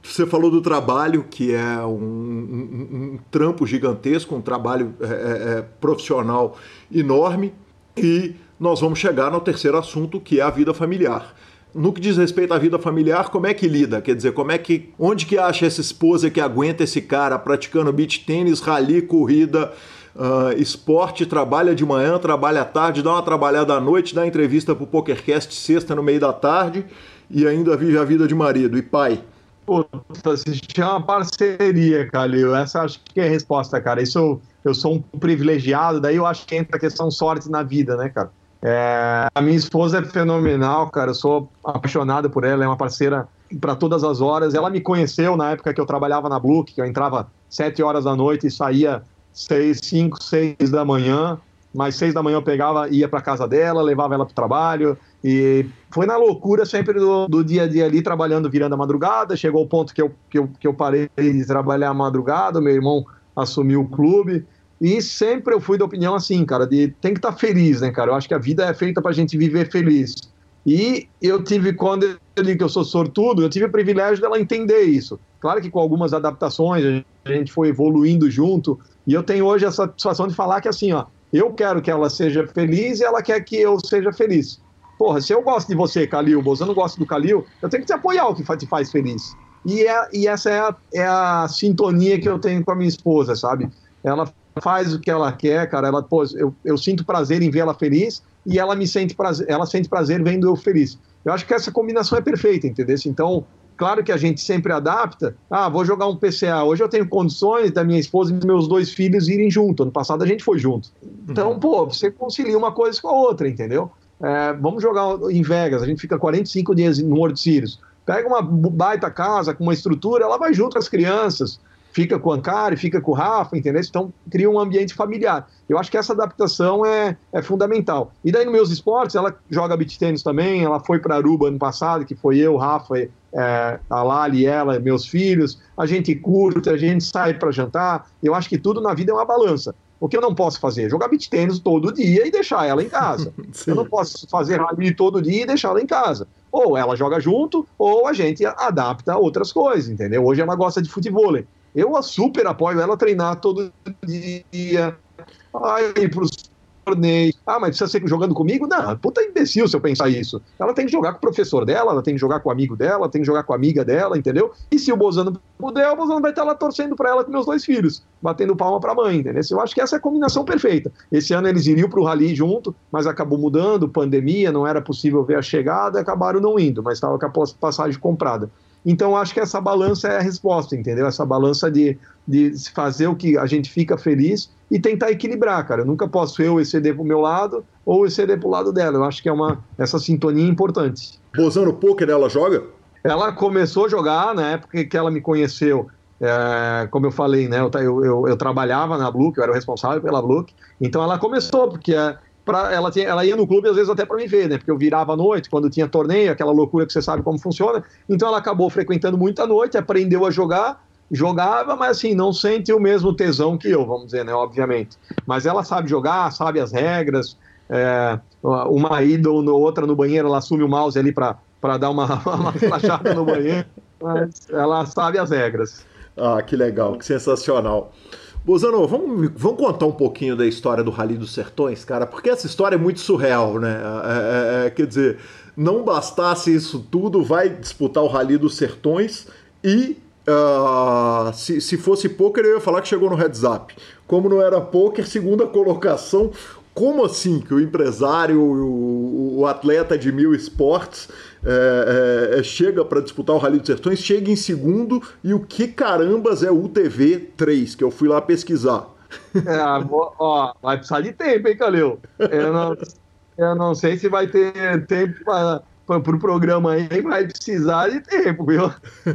Você falou do trabalho, que é um, um, um trampo gigantesco, um trabalho é, é, é, profissional enorme. E nós vamos chegar no terceiro assunto, que é a vida familiar no que diz respeito à vida familiar, como é que lida? Quer dizer, como é que. Onde que acha essa esposa que aguenta esse cara praticando beach tênis, rally, corrida, uh, esporte, trabalha de manhã, trabalha à tarde, dá uma trabalhada à noite, dá entrevista pro PokerCast sexta no meio da tarde e ainda vive a vida de marido e pai? Puta, se chama parceria, Calil. Essa acho que é a resposta, cara. Isso eu, eu sou um privilegiado, daí eu acho que entra a questão sorte na vida, né, cara? É, a minha esposa é fenomenal, cara. Eu sou apaixonado por ela, é uma parceira para todas as horas. Ela me conheceu na época que eu trabalhava na Blue, que eu entrava sete horas da noite e saía seis, cinco, seis da manhã. Mas seis da manhã eu pegava, ia para casa dela, levava ela para o trabalho. E foi na loucura sempre do, do, dia a dia ali, trabalhando, virando a madrugada. Chegou o ponto que eu, que eu, que eu parei de trabalhar a madrugada, meu irmão assumiu o clube. E sempre eu fui da opinião assim, cara, de tem que estar tá feliz, né, cara? Eu acho que a vida é feita pra gente viver feliz. E eu tive, quando eu digo que eu sou sortudo, eu tive o privilégio dela entender isso. Claro que com algumas adaptações, a gente foi evoluindo junto, e eu tenho hoje a satisfação de falar que assim, ó, eu quero que ela seja feliz e ela quer que eu seja feliz. Porra, se eu gosto de você, Calil, você não gosta do Calil, eu tenho que te apoiar o que te faz feliz. E, é, e essa é a, é a sintonia que eu tenho com a minha esposa, sabe? Ela faz o que ela quer, cara. Ela, pô, eu, eu sinto prazer em ver ela feliz e ela me sente prazer, ela sente prazer vendo eu feliz. Eu acho que essa combinação é perfeita, entendeu? Então, claro que a gente sempre adapta. Ah, vou jogar um PCA. Hoje eu tenho condições da minha esposa e dos meus dois filhos irem junto. Ano passado a gente foi junto. Então, uhum. pô, você concilia uma coisa com a outra, entendeu? É, vamos jogar em Vegas, a gente fica 45 dias no World Series. Pega uma baita casa com uma estrutura, ela vai junto com as crianças fica com o Ancari, fica com o Rafa, entendeu? Então cria um ambiente familiar. Eu acho que essa adaptação é, é fundamental. E daí nos meus esportes, ela joga beat tênis também, ela foi para Aruba ano passado, que foi eu, Rafa, é, a Lali, ela, meus filhos. A gente curte, a gente sai para jantar. Eu acho que tudo na vida é uma balança. O que eu não posso fazer? Jogar beat tênis todo dia e deixar ela em casa. eu não posso fazer rally todo dia e deixar ela em casa. Ou ela joga junto, ou a gente adapta outras coisas, entendeu? Hoje ela gosta de futebol. Eu super apoio ela treinar todo dia, ir para os torneios. Ah, mas precisa ser jogando comigo? Não, puta imbecil se eu pensar isso. Ela tem que jogar com o professor dela, ela tem que jogar com o amigo dela, tem que jogar com a amiga dela, entendeu? E se o Bozano puder, o Bozano vai estar lá torcendo para ela com meus dois filhos, batendo palma para a mãe, entendeu? Eu acho que essa é a combinação perfeita. Esse ano eles iriam para o Rally junto, mas acabou mudando, pandemia, não era possível ver a chegada, acabaram não indo, mas estava com a passagem comprada. Então, acho que essa balança é a resposta, entendeu? Essa balança de, de fazer o que a gente fica feliz e tentar equilibrar, cara. Eu nunca posso eu exceder para o meu lado ou exceder para o lado dela. Eu acho que é uma essa sintonia importante. Bozano, poker ela joga? Ela começou a jogar na época que ela me conheceu. É, como eu falei, né? Eu, eu, eu, eu, trabalhava na Blue, eu era o responsável pela Blue. Então ela começou, porque é, Pra, ela, tinha, ela ia no clube às vezes até para me ver, né? Porque eu virava à noite, quando tinha torneio, aquela loucura que você sabe como funciona. Então ela acabou frequentando muito à noite, aprendeu a jogar, jogava, mas assim, não sente o mesmo tesão que eu, vamos dizer, né? Obviamente. Mas ela sabe jogar, sabe as regras. É, uma ida ou outra no banheiro, ela assume o mouse ali para dar uma, uma no banheiro, mas ela sabe as regras. Ah, que legal, que sensacional. Bozano, vamos, vamos contar um pouquinho da história do Rally dos Sertões, cara, porque essa história é muito surreal, né? É, é, é, quer dizer, não bastasse isso tudo, vai disputar o Rally dos Sertões e uh, se, se fosse pôquer, eu ia falar que chegou no heads up. Como não era pôquer, segunda colocação. Como assim que o empresário, o, o atleta de mil esportes é, é, é, chega para disputar o Rally dos Sertões, chega em segundo e o que carambas é o UTV 3, que eu fui lá pesquisar. É, ó, vai precisar de tempo, hein, Calil? Eu não, eu não sei se vai ter tempo para o pro programa aí, vai precisar de tempo, viu?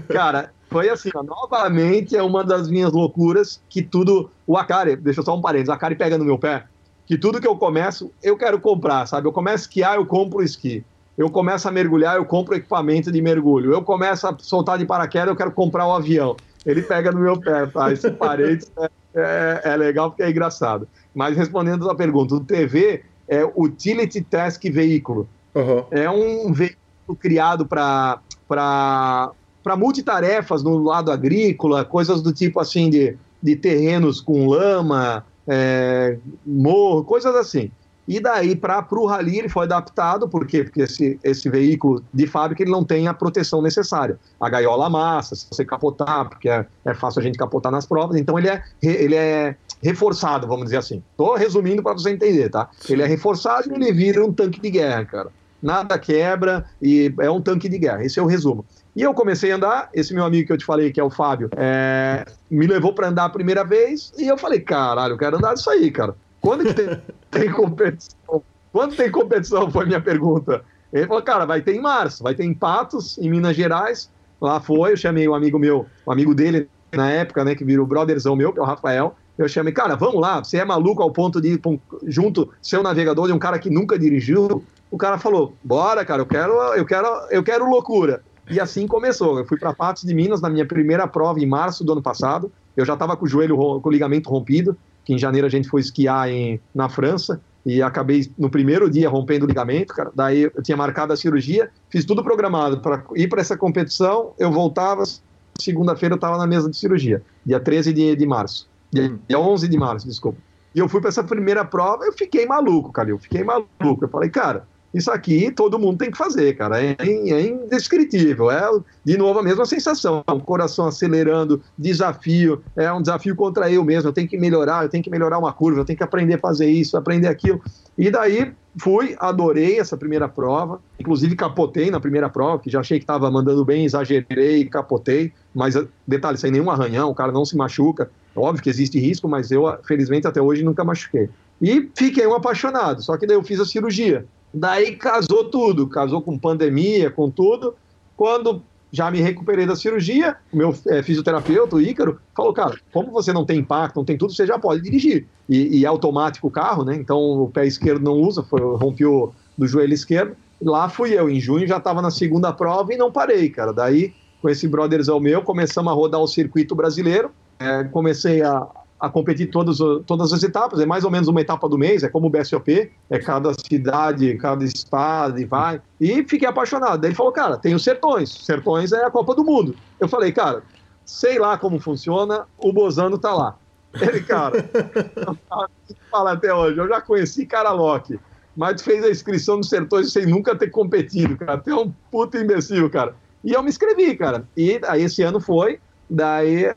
Cara, foi assim, ó, novamente é uma das minhas loucuras que tudo. O Akari, deixa eu só um parênteses, o Akari pega no meu pé, que tudo que eu começo, eu quero comprar, sabe? Eu começo a esquiar, eu compro esqui eu começo a mergulhar, eu compro equipamento de mergulho. Eu começo a soltar de paraquedas, eu quero comprar o um avião. Ele pega no meu pé, tá? Esse parede é, é, é, legal porque é engraçado. Mas respondendo a pergunta, o TV é Utility Task Veículo. Uhum. É um veículo criado para para multitarefas no lado agrícola, coisas do tipo assim de, de terrenos com lama, é, morro, coisas assim. E daí, para o rally, ele foi adaptado, por quê? Porque esse, esse veículo de fábrica ele não tem a proteção necessária. A gaiola massa, se você capotar, porque é, é fácil a gente capotar nas provas, então ele é, ele é reforçado, vamos dizer assim. Estou resumindo para você entender, tá? Ele é reforçado e ele vira um tanque de guerra, cara. Nada quebra e é um tanque de guerra. Esse é o resumo. E eu comecei a andar, esse meu amigo que eu te falei, que é o Fábio, é, me levou para andar a primeira vez e eu falei, caralho, eu quero andar disso aí, cara. Quando que tem, tem competição? Quando tem competição? Foi minha pergunta. Ele falou, cara, vai ter em março, vai ter em Patos, em Minas Gerais. Lá foi, eu chamei um amigo meu, um amigo dele na época, né, que virou brotherzão meu, que é o Rafael. Eu chamei, cara, vamos lá, você é maluco ao ponto de ir junto seu navegador de um cara que nunca dirigiu. O cara falou, bora, cara, eu quero, eu quero, eu quero loucura. E assim começou. Eu fui para Patos de Minas na minha primeira prova em março do ano passado. Eu já estava com o joelho com o ligamento rompido que em janeiro a gente foi esquiar em, na França e acabei no primeiro dia rompendo o ligamento, cara. Daí eu tinha marcado a cirurgia, fiz tudo programado para ir para essa competição. Eu voltava, segunda-feira eu estava na mesa de cirurgia, dia 13 de, de março, dia, dia 11 de março, desculpa. E eu fui para essa primeira prova, eu fiquei maluco, cara. Eu fiquei maluco. Eu falei, cara, isso aqui todo mundo tem que fazer, cara. É, é indescritível. É, de novo, a mesma sensação. O coração acelerando, desafio. É um desafio contra eu mesmo. Eu tenho que melhorar, eu tenho que melhorar uma curva, eu tenho que aprender a fazer isso, aprender aquilo. E daí fui, adorei essa primeira prova. Inclusive, capotei na primeira prova, que já achei que estava mandando bem, exagerei, capotei. Mas, detalhe, sem nenhum arranhão, o cara não se machuca. Óbvio que existe risco, mas eu, felizmente, até hoje nunca machuquei. E fiquei um apaixonado. Só que daí eu fiz a cirurgia. Daí casou tudo, casou com pandemia, com tudo. Quando já me recuperei da cirurgia, meu é, fisioterapeuta, o Ícaro, falou, cara, como você não tem impacto, não tem tudo, você já pode dirigir. E, e é automático o carro, né? Então o pé esquerdo não usa, foi, rompi o do joelho esquerdo. Lá fui eu, em junho já estava na segunda prova e não parei, cara. Daí, com esse brotherzão meu, começamos a rodar o circuito brasileiro. É, comecei a, a competir todas, todas as etapas, é mais ou menos uma etapa do mês, é como o BSOP, é cada cidade, cada estado e vai. E fiquei apaixonado. Daí ele falou, cara, tem os Sertões, Sertões é a Copa do Mundo. Eu falei, cara, sei lá como funciona, o Bozano tá lá. Ele, cara, fala até hoje, eu já conheci Caralock, mas fez a inscrição nos Sertões sem nunca ter competido, cara. Tem um puto imbecil, cara. E eu me inscrevi, cara. E aí esse ano foi, daí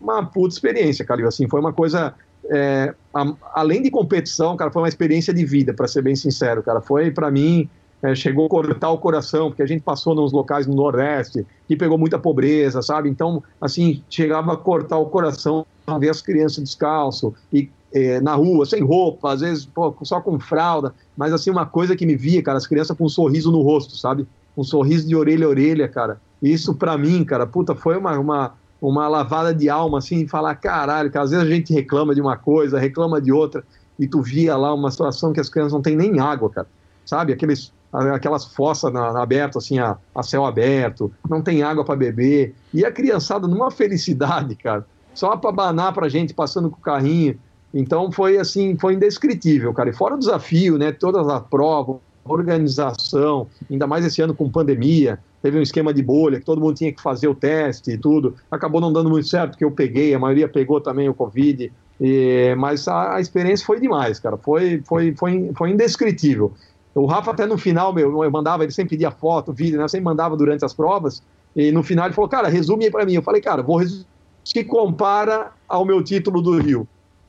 uma puta experiência, cara. Assim, foi uma coisa. É, a, além de competição, cara, foi uma experiência de vida, para ser bem sincero, cara. Foi, para mim, é, chegou a cortar o coração, porque a gente passou nos locais no Nordeste que pegou muita pobreza, sabe? Então, assim, chegava a cortar o coração ver as crianças descalço e é, na rua, sem roupa, às vezes pô, só com fralda, mas assim, uma coisa que me via, cara, as crianças com um sorriso no rosto, sabe? Um sorriso de orelha a orelha, cara. Isso para mim, cara, puta, foi uma, uma, uma lavada de alma, assim, falar, caralho, que às vezes a gente reclama de uma coisa, reclama de outra, e tu via lá uma situação que as crianças não têm nem água, cara. Sabe? Aqueles, aquelas fossas na, na aberto, assim, a, a, céu aberto, não tem água para beber. E a criançada numa felicidade, cara. Só para banar pra gente, passando com o carrinho. Então foi assim, foi indescritível, cara. E fora o desafio, né? Todas as provas, organização, ainda mais esse ano com pandemia, teve um esquema de bolha que todo mundo tinha que fazer o teste e tudo. Acabou não dando muito certo, porque eu peguei, a maioria pegou também o Covid. E, mas a, a, experiência foi demais, cara. Foi, foi, foi, foi indescritível. O Rafa, até no final, meu, eu mandava, ele sempre pedia foto, vídeo, né? Eu sempre mandava durante as provas. E no final ele falou, cara, resume aí pra mim. Eu falei, cara, vou resumir que compara ao meu título do Rio.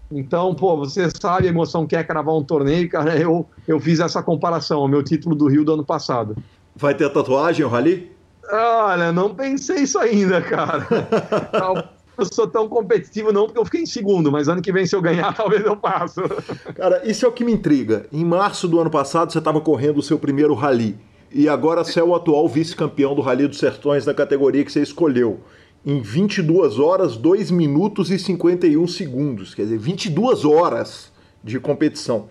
Então, pô, você sabe a emoção que é cravar um torneio, cara. Eu, eu fiz essa comparação ao meu título do Rio do ano passado. Vai ter tatuagem, o Rally? Olha, não pensei isso ainda, cara. eu sou tão competitivo não, porque eu fiquei em segundo, mas ano que vem, se eu ganhar, talvez eu passo. Cara, isso é o que me intriga. Em março do ano passado, você estava correndo o seu primeiro rally. E agora você é o atual vice-campeão do Rally dos Sertões da categoria que você escolheu em 22 horas, 2 minutos e 51 segundos. Quer dizer, 22 horas de competição.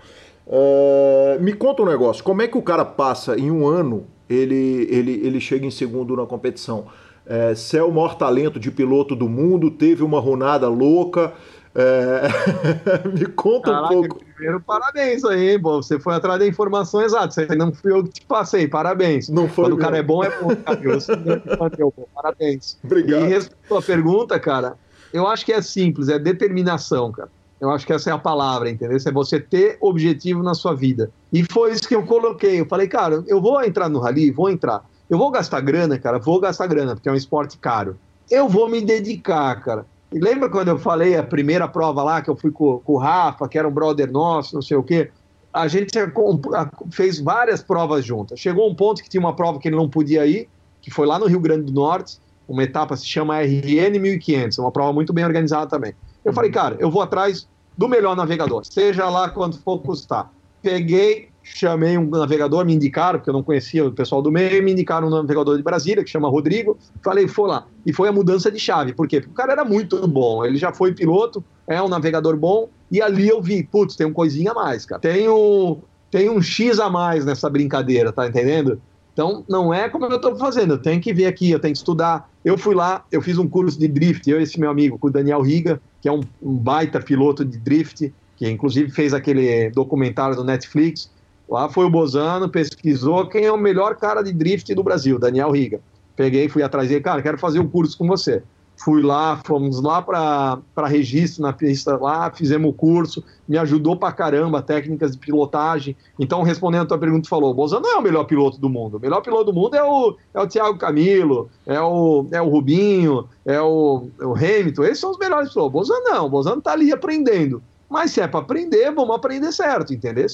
Uh, me conta um negócio, como é que o cara passa em um ano, ele, ele, ele chega em segundo na competição? É, você é o maior talento de piloto do mundo, teve uma runada louca, é... Me conta Caraca, um pouco. Primeiro, parabéns aí, pô. Você foi atrás da informação exata. Você não fui eu que te passei. Parabéns. Não foi Quando o cara é bom, é bom. Eu, parabéns. Obrigado. E respondendo a pergunta, cara, eu acho que é simples, é determinação, cara. Eu acho que essa é a palavra, entendeu? É você ter objetivo na sua vida. E foi isso que eu coloquei. Eu falei, cara, eu vou entrar no rally, vou entrar. Eu vou gastar grana, cara, vou gastar grana, porque é um esporte caro. Eu vou me dedicar, cara. E lembra quando eu falei a primeira prova lá, que eu fui com, com o Rafa, que era um brother nosso, não sei o quê? A gente fez várias provas juntas. Chegou um ponto que tinha uma prova que ele não podia ir, que foi lá no Rio Grande do Norte, uma etapa se chama RN 1500, uma prova muito bem organizada também. Eu falei, cara, eu vou atrás do melhor navegador, seja lá quanto for custar. Peguei, chamei um navegador, me indicaram, porque eu não conhecia o pessoal do meio, me indicaram um navegador de Brasília, que chama Rodrigo, falei, foi lá. E foi a mudança de chave, por quê? Porque o cara era muito bom, ele já foi piloto, é um navegador bom, e ali eu vi, putz, tem um coisinha a mais, cara. Tem um, tem um X a mais nessa brincadeira, tá entendendo? Então, não é como eu estou fazendo, eu tenho que ver aqui, eu tenho que estudar. Eu fui lá, eu fiz um curso de drift, eu e esse meu amigo, com o Daniel Riga, que é um, um baita piloto de drift, que inclusive fez aquele documentário do Netflix, Lá foi o Bozano, pesquisou quem é o melhor cara de drift do Brasil, Daniel Riga. Peguei, fui atrás dele, cara, quero fazer um curso com você. Fui lá, fomos lá para registro na pista lá, fizemos o curso, me ajudou pra caramba, técnicas de pilotagem. Então, respondendo a tua pergunta, falou: o não é o melhor piloto do mundo. O melhor piloto do mundo é o, é o Thiago Camilo, é o, é o Rubinho, é o, é o Hamilton. Esses são os melhores pilotos. O Bozano não, o Bozano tá ali aprendendo. Mas se é para aprender, vamos aprender certo, entendeu?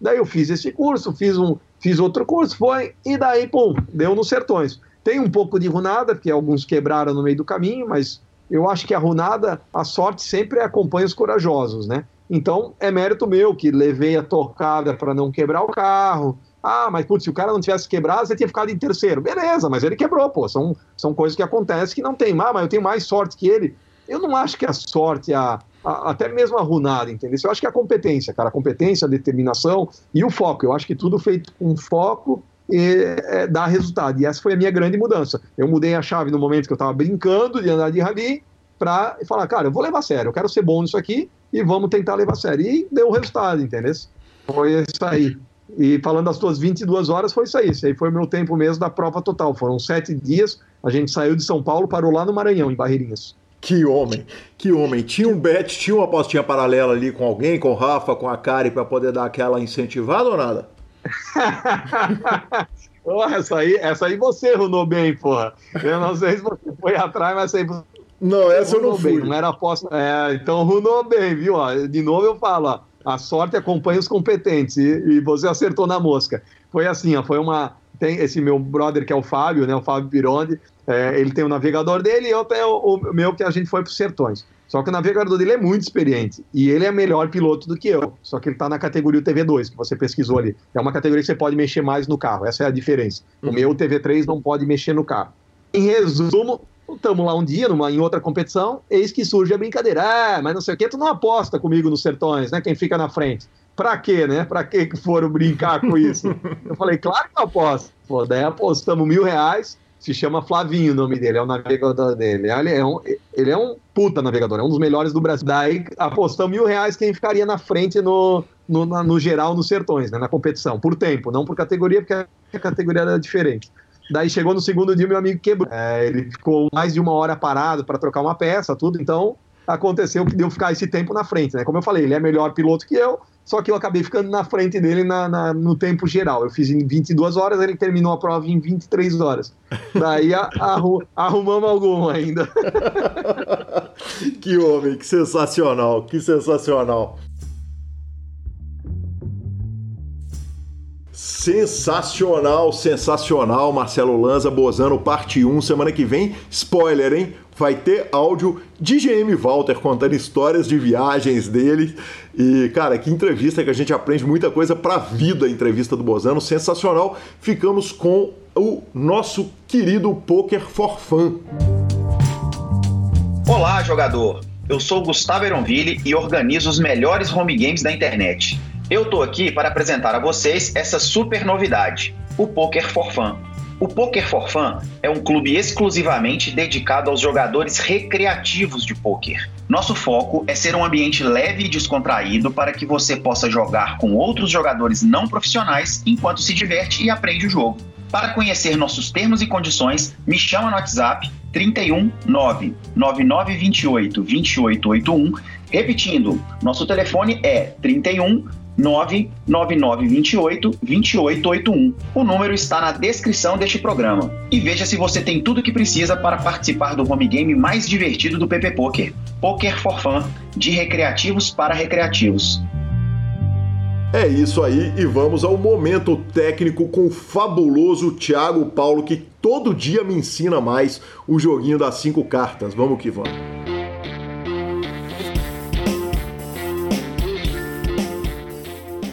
Daí eu fiz esse curso, fiz, um, fiz outro curso, foi, e daí, pum, deu nos sertões. Tem um pouco de runada, porque alguns quebraram no meio do caminho, mas eu acho que a runada, a sorte sempre acompanha os corajosos, né? Então é mérito meu que levei a tocada para não quebrar o carro. Ah, mas putz, se o cara não tivesse quebrado, você tinha ficado em terceiro. Beleza, mas ele quebrou, pô. São, são coisas que acontecem que não tem mais, mas eu tenho mais sorte que ele. Eu não acho que a sorte, a, a, até mesmo a runada, entendeu? Eu acho que é a competência, cara, a competência, a determinação e o foco. Eu acho que tudo feito com foco e, é, dá resultado. E essa foi a minha grande mudança. Eu mudei a chave no momento que eu estava brincando de andar de rally para falar, cara, eu vou levar a sério, eu quero ser bom nisso aqui e vamos tentar levar a sério. E deu resultado, entendeu? Foi isso aí. E falando das tuas 22 horas, foi isso aí. Esse aí foi o meu tempo mesmo da prova total. Foram sete dias. A gente saiu de São Paulo, parou lá no Maranhão, em Barreirinhas. Que homem, que homem. Tinha um bet, tinha uma apostinha paralela ali com alguém, com o Rafa, com a Kari, para poder dar aquela incentivada ou nada? oh, essa, aí, essa aí você runou bem, porra. Eu não sei se você foi atrás, mas aí Não, essa eu não fui. Bem, não era aposta. É, então runou bem, viu? De novo eu falo, ó, a sorte acompanha os competentes e, e você acertou na mosca. Foi assim, ó, foi uma tem esse meu brother que é o Fábio, né, o Fábio Pironde, é, ele tem o navegador dele e eu tenho o, o meu que a gente foi para os sertões. Só que o navegador dele é muito experiente e ele é melhor piloto do que eu. Só que ele está na categoria TV2, que você pesquisou ali. É uma categoria que você pode mexer mais no carro, essa é a diferença. O uhum. meu TV3 não pode mexer no carro. Em resumo, Estamos lá um dia, numa, em outra competição, eis que surge a brincadeira. Ah, mas não sei o que, tu não aposta comigo nos sertões, né? Quem fica na frente. Pra quê, né? Pra que foram brincar com isso? eu falei, claro que eu aposto. Pô, daí apostamos mil reais, se chama Flavinho o nome dele, é o navegador dele. Ele é um, ele é um puta navegador, é um dos melhores do Brasil. Daí apostamos mil reais quem ficaria na frente no, no, na, no geral nos sertões, né, na competição, por tempo, não por categoria, porque a categoria era diferente. Daí chegou no segundo dia, meu amigo quebrou. É, ele ficou mais de uma hora parado para trocar uma peça, tudo. Então aconteceu que deu ficar esse tempo na frente, né? Como eu falei, ele é melhor piloto que eu, só que eu acabei ficando na frente dele na, na, no tempo geral. Eu fiz em 22 horas, ele terminou a prova em 23 horas. Daí a, a, arrumamos algum ainda. que homem, que sensacional, que sensacional. Sensacional, sensacional, Marcelo Lanza, Bozano, parte 1. Semana que vem, spoiler, hein? Vai ter áudio de GM Walter contando histórias de viagens dele. E, cara, que entrevista que a gente aprende muita coisa pra vida, a entrevista do Bozano, sensacional. Ficamos com o nosso querido Poker for Fun. Olá, jogador! Eu sou Gustavo Eronville e organizo os melhores home games da internet. Eu tô aqui para apresentar a vocês essa super novidade, o Poker for Fun. O Poker for Fun é um clube exclusivamente dedicado aos jogadores recreativos de poker. Nosso foco é ser um ambiente leve e descontraído para que você possa jogar com outros jogadores não profissionais enquanto se diverte e aprende o jogo. Para conhecer nossos termos e condições, me chama no WhatsApp 31 9 9928 2881. Repetindo, nosso telefone é 31 99928 2881. O número está na descrição deste programa. E veja se você tem tudo o que precisa para participar do home game mais divertido do PP Poker. Poker for Fun, de recreativos para recreativos. É isso aí, e vamos ao momento técnico com o fabuloso Thiago Paulo, que todo dia me ensina mais o joguinho das cinco cartas. Vamos que vamos.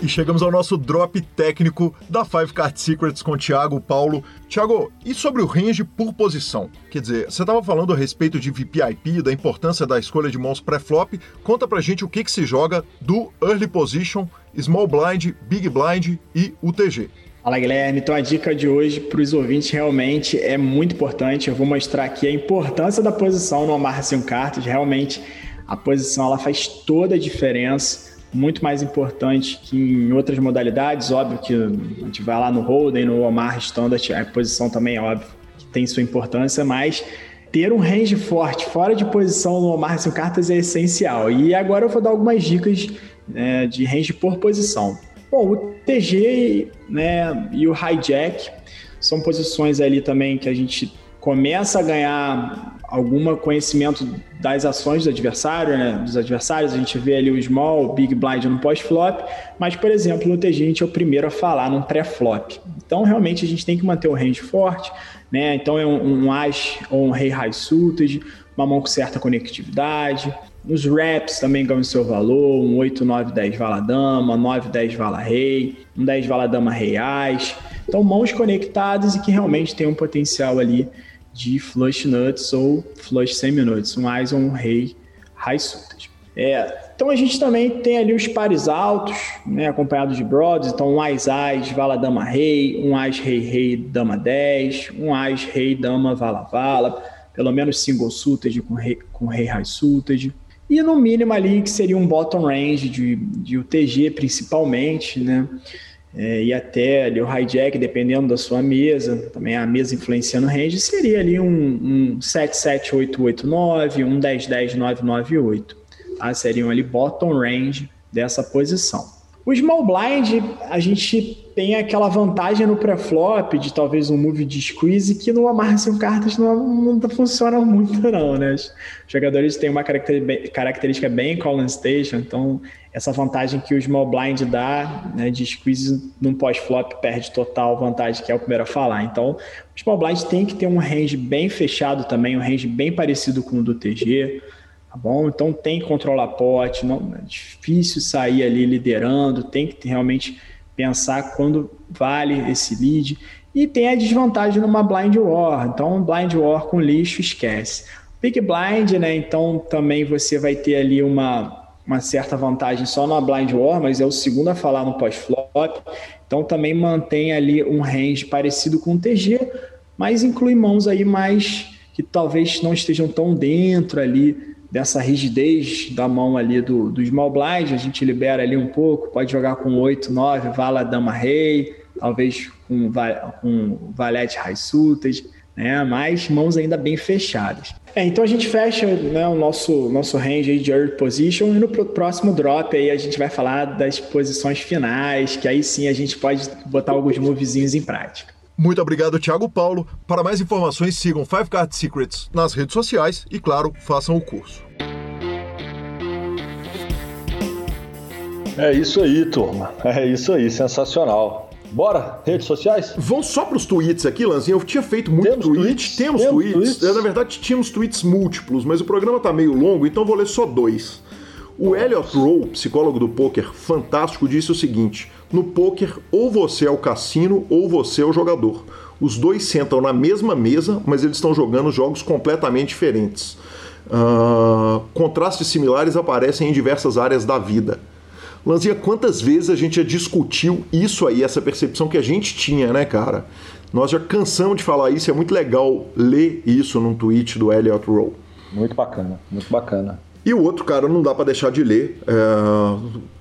E chegamos ao nosso drop técnico da Five Card Secrets com o Thiago Paulo. Thiago, e sobre o range por posição? Quer dizer, você estava falando a respeito de VPIP, da importância da escolha de mãos pré-flop. Conta pra gente o que, que se joga do Early Position, Small Blind, Big Blind e UTG. Fala Guilherme, então a dica de hoje para os ouvintes realmente é muito importante. Eu vou mostrar aqui a importância da posição no Amarra 5 cartas. Realmente a posição ela faz toda a diferença muito mais importante que em outras modalidades. Óbvio que a gente vai lá no Holden, no Omar Standard, a posição também óbvio que tem sua importância, mas ter um range forte fora de posição no Omar sem cartas é essencial. E agora eu vou dar algumas dicas né, de range por posição. Bom, o TG né, e o hijack são posições ali também que a gente começa a ganhar algum conhecimento das ações do adversário, né? dos adversários, a gente vê ali o small, o big blind no pós-flop, mas, por exemplo, a gente é o primeiro a falar num pré-flop. Então, realmente, a gente tem que manter o range forte, né? Então, é um, um as ou um rei high suited, uma mão com certa conectividade. Nos wraps também ganham seu valor, um 8, 9, 10 vala dama, 9, 10 vala rei, um 10 vala dama rei as. Então, mãos conectadas e que realmente tem um potencial ali de flush nuts ou flush semi-nuts, um ou um Rei high suited. É, então a gente também tem ali os pares altos, né, acompanhados de broads, então um Ais Ais, Vala Dama Rei, um Ais Rei Rei Dama 10, um Ais Rei Dama Vala Vala, pelo menos single suited com Rei, com rei high suited. E no mínimo ali que seria um bottom range de, de UTG principalmente, né? É, e até ali o hijack, dependendo da sua mesa, também a mesa influenciando o range, seria ali um, um 77889, um 1010 Tá? Seriam ali bottom range dessa posição. O small blind, a gente tem aquela vantagem no pré-flop de talvez um move de squeeze que no sem cartas não, não funciona muito não, né? Os jogadores têm uma característica bem Colin Station, então essa vantagem que o small blind dá né, de squeeze num pós-flop perde total vantagem, que é o primeiro a falar. Então, o small blind tem que ter um range bem fechado também, um range bem parecido com o do TG, Tá bom? Então tem que controlar pote, não, é difícil sair ali liderando, tem que realmente pensar quando vale esse lead. E tem a desvantagem numa blind war. Então, blind war com lixo, esquece. Big blind, né? Então também você vai ter ali uma, uma certa vantagem só na blind war, mas é o segundo a falar no pós-flop. Então também mantém ali um range parecido com o TG, mas inclui mãos aí mais que talvez não estejam tão dentro ali dessa rigidez da mão ali do, do small blind, a gente libera ali um pouco, pode jogar com 8, 9, vala, dama, rei, talvez com, com valete high suited, né? mas mãos ainda bem fechadas. É, então a gente fecha né, o nosso, nosso range de early position e no próximo drop aí a gente vai falar das posições finais, que aí sim a gente pode botar alguns movezinhos em prática. Muito obrigado, Thiago Paulo. Para mais informações, sigam Five Card Secrets nas redes sociais e, claro, façam o curso. É isso aí, turma. É isso aí, sensacional. Bora, redes sociais? Vamos só para os tweets aqui, Lanzinho. Eu tinha feito muito Temos tweet. tweets? Temos, Temos tweets. tweets? É, na verdade, tínhamos tweets múltiplos, mas o programa tá meio longo, então vou ler só dois. O Elliot Rowe, psicólogo do poker fantástico, disse o seguinte: No poker, ou você é o cassino ou você é o jogador. Os dois sentam na mesma mesa, mas eles estão jogando jogos completamente diferentes. Ah, contrastes similares aparecem em diversas áreas da vida. Lanzinha, quantas vezes a gente já discutiu isso aí, essa percepção que a gente tinha, né, cara? Nós já cansamos de falar isso, é muito legal ler isso num tweet do Elliot Rowe. Muito bacana, muito bacana. E o outro cara não dá pra deixar de ler, é,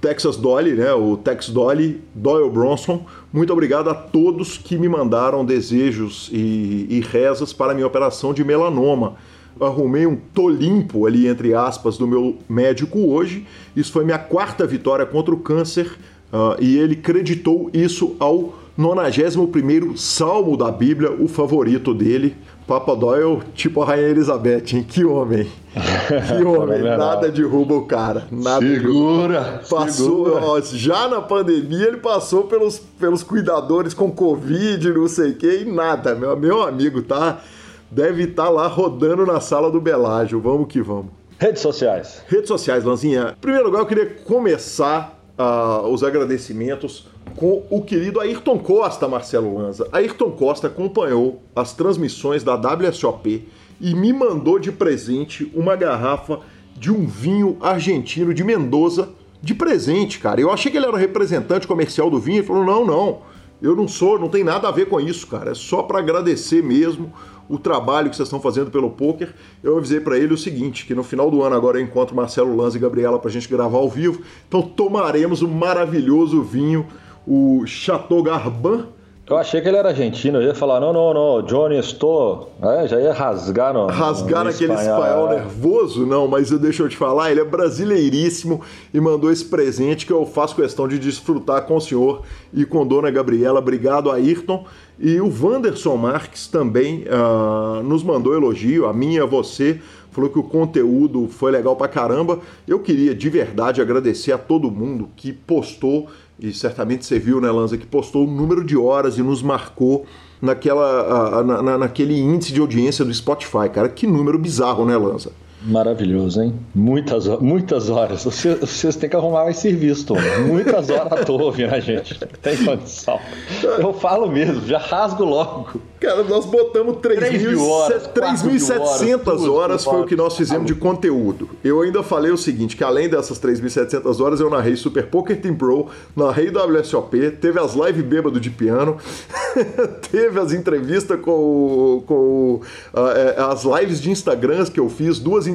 Texas Dolly, né? O Tex Dolly, Doyle Bronson. Muito obrigado a todos que me mandaram desejos e, e rezas para a minha operação de melanoma. Arrumei um tolimpo ali, entre aspas, do meu médico hoje. Isso foi minha quarta vitória contra o câncer ah, e ele creditou isso ao 91º Salmo da Bíblia, o favorito dele. Papa Doyle, tipo a Rainha Elizabeth, hein? Que homem! Que homem! Nada derruba o cara. Nada derruba. Segura! Passou, segura. ó, já na pandemia ele passou pelos, pelos cuidadores com Covid, não sei o que, e nada. Meu, meu amigo tá. Deve estar lá rodando na sala do Belágio. Vamos que vamos. Redes sociais. Redes sociais, Lanzinha. Em primeiro lugar, eu queria começar ah, os agradecimentos com o querido Ayrton Costa, Marcelo Lanza. Ayrton Costa acompanhou as transmissões da WSOP e me mandou de presente uma garrafa de um vinho argentino de Mendoza de presente, cara. Eu achei que ele era representante comercial do vinho. Ele falou: não, não, eu não sou, não tem nada a ver com isso, cara. É só para agradecer mesmo o trabalho que vocês estão fazendo pelo poker. Eu avisei para ele o seguinte, que no final do ano agora eu encontro Marcelo Lanza e Gabriela pra gente gravar ao vivo. Então tomaremos o maravilhoso vinho, o Chateau Garban. Eu achei que ele era argentino, eu ia falar, não, não, não, Johnny estou. É, já ia rasgar no. Rasgar no aquele espanhol é. nervoso, não, mas deixa eu te falar, ele é brasileiríssimo e mandou esse presente que eu faço questão de desfrutar com o senhor e com Dona Gabriela. Obrigado, Ayrton. E o Wanderson Marques também ah, nos mandou elogio, a mim e a você. Falou que o conteúdo foi legal pra caramba. Eu queria de verdade agradecer a todo mundo que postou, e certamente você viu, né, Lanza, que postou o número de horas e nos marcou naquela, na- na- naquele índice de audiência do Spotify, cara. Que número bizarro, né, Lanza? Maravilhoso, hein? Muitas, muitas horas. Vocês, vocês têm que arrumar mais serviço, Tom. Muitas horas à toa ouvindo a gente. Tem condição. Eu falo mesmo, já rasgo logo. Cara, nós botamos 3.000 Três mil horas, quatro mil 3.700 horas, horas, foi o que nós fizemos de conteúdo. Eu ainda falei o seguinte, que além dessas 3.700 horas, eu narrei Super Poker Team Pro, narrei WSOP, teve as lives bêbado de piano, teve as entrevistas com, com é, as lives de Instagrams que eu fiz, duas entrevistas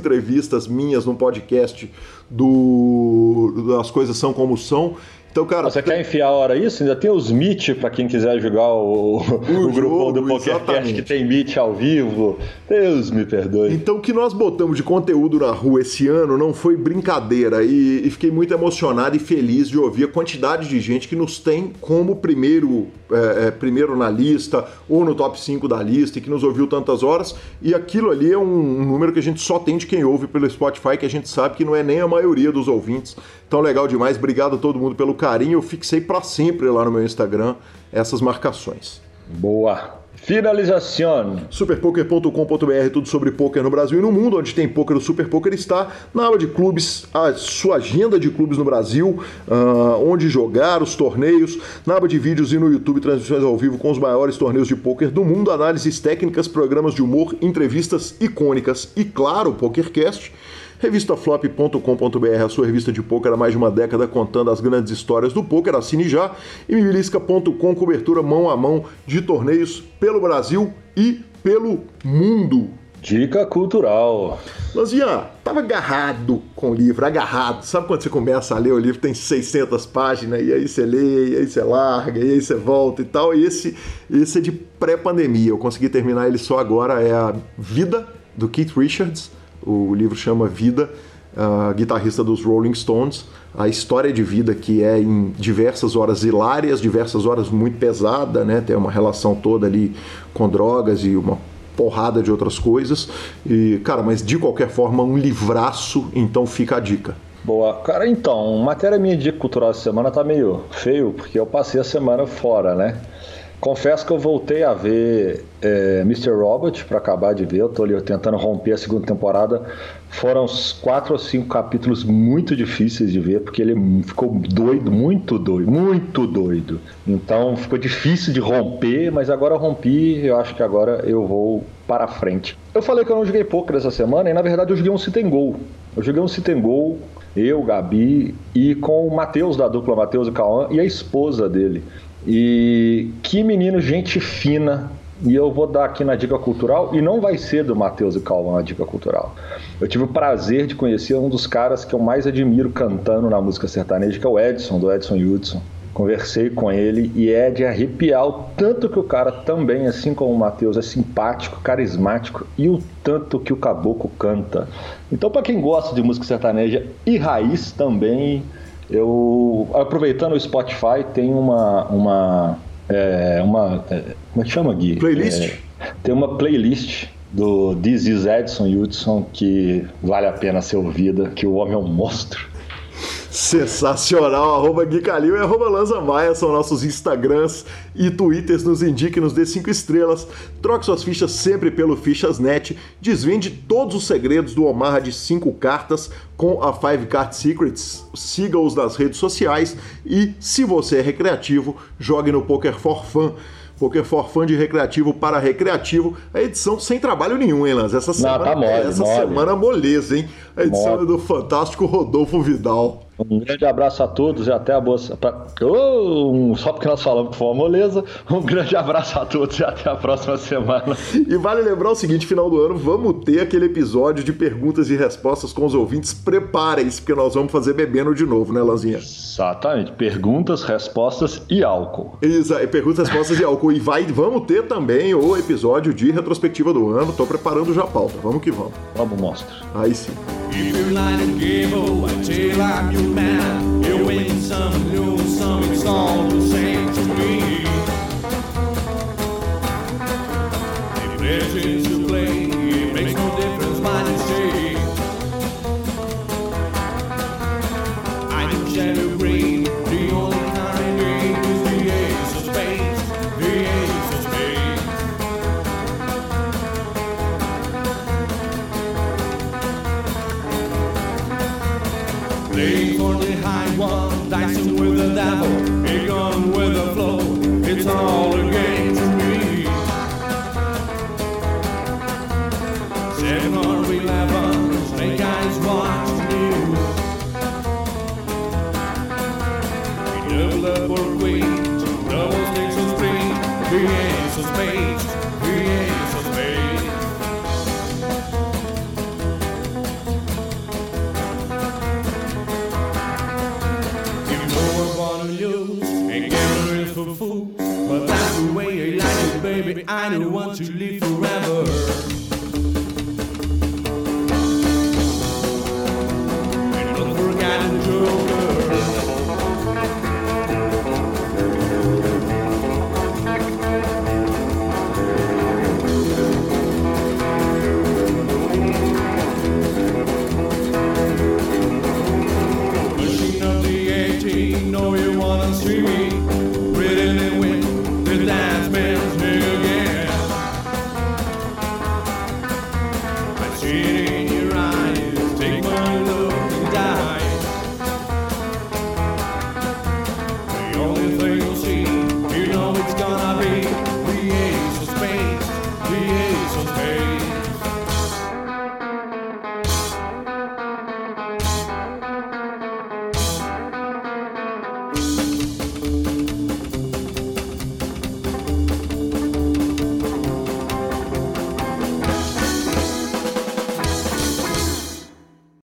minhas no podcast do As Coisas São Como São. Então, cara, Você quer enfiar a hora isso? Ainda tem os Meet pra quem quiser jogar o, o, grupão do PokerCast que tem Meet ao vivo. Deus me perdoe. Então, o que nós botamos de conteúdo na rua esse ano não foi brincadeira e, e fiquei muito emocionado e feliz de ouvir a quantidade de gente que nos tem como primeiro, é, é, primeiro na lista ou no top 5 da lista e que nos ouviu tantas horas. E aquilo ali é um, um número que a gente só tem de quem ouve pelo Spotify, que a gente sabe que não é nem a maioria dos ouvintes. Então, legal demais. Obrigado a todo mundo pelo carinho. Eu fixei para sempre lá no meu Instagram essas marcações. Boa. Finalização. Superpoker.com.br, tudo sobre poker no Brasil e no mundo, onde tem poker, o Super Poker está. Na aba de clubes, a sua agenda de clubes no Brasil, uh, onde jogar os torneios. Na aba de vídeos e no YouTube, transmissões ao vivo com os maiores torneios de poker do mundo, análises técnicas, programas de humor, entrevistas icônicas e, claro, o PokerCast Revistaflop.com.br, a sua revista de poker há mais de uma década contando as grandes histórias do poker. Assine já. E mibilisca.com, cobertura mão a mão de torneios pelo Brasil e pelo mundo. Dica cultural. Lanzinha, tava agarrado com o livro, agarrado. Sabe quando você começa a ler o livro, tem 600 páginas, e aí você lê, e aí você larga, e aí você volta e tal. E esse, esse é de pré-pandemia. Eu consegui terminar ele só agora. É a Vida, do Keith Richards. O livro chama Vida, uh, guitarrista dos Rolling Stones. A história de vida que é em diversas horas hilárias, diversas horas muito pesada, né? Tem uma relação toda ali com drogas e uma porrada de outras coisas. E, cara, mas de qualquer forma, um livraço, então fica a dica. Boa. Cara, então, matéria minha dica cultural essa semana tá meio feio, porque eu passei a semana fora, né? Confesso que eu voltei a ver é, Mr. Robot para acabar de ver. Eu tô ali tentando romper a segunda temporada. Foram quatro ou cinco capítulos muito difíceis de ver, porque ele ficou doido, muito doido, muito doido. Então ficou difícil de romper, mas agora eu rompi. Eu acho que agora eu vou para frente. Eu falei que eu não joguei poker essa semana e na verdade eu joguei um sit and. Eu joguei um sit and eu, Gabi e com o Matheus da dupla Matheus e Cauã e a esposa dele. E que menino, gente fina. E eu vou dar aqui na dica cultural, e não vai ser do Matheus e Calvão a dica cultural. Eu tive o prazer de conhecer um dos caras que eu mais admiro cantando na música sertaneja, que é o Edson, do Edson Hudson. Conversei com ele e é de arrepiar o tanto que o cara também, assim como o Matheus, é simpático, carismático e o tanto que o caboclo canta. Então, para quem gosta de música sertaneja e raiz também, eu, aproveitando o Spotify, tem uma. uma, é, uma é, como é que chama, Gui? Playlist? É, tem uma playlist do This is Edson Hudson que vale a pena ser ouvida, que o homem é um monstro. Sensacional! Arroba Gui Calil e arroba Lanza Maia são nossos Instagrams e Twitters. Nos indique, nos dê 5 estrelas. Troque suas fichas sempre pelo Fichas.net. Desvende todos os segredos do Omaha de 5 cartas com a 5 Card Secrets. Siga-os nas redes sociais e, se você é recreativo, jogue no Poker for Fun. Poker for Fun de recreativo para recreativo. A edição sem trabalho nenhum, hein, Lanz? Essa semana, Não, tá mole, essa mole. semana moleza, hein? A edição mole. é do fantástico Rodolfo Vidal. Um grande abraço a todos e até a boa. Oh, só porque nós falamos que foi uma moleza. Um grande abraço a todos e até a próxima semana. E vale lembrar o seguinte: final do ano, vamos ter aquele episódio de perguntas e respostas com os ouvintes. Preparem-se, porque nós vamos fazer bebendo de novo, né, Lanzinha? Exatamente. Perguntas, respostas e álcool. Exato, perguntas, respostas e álcool. E vai, vamos ter também o episódio de retrospectiva do ano. Tô preparando já a pauta. Vamos que vamos. Vamos, monstro. Aí sim. You win some, lose some, it's all the same to me. To play. song. I don't want to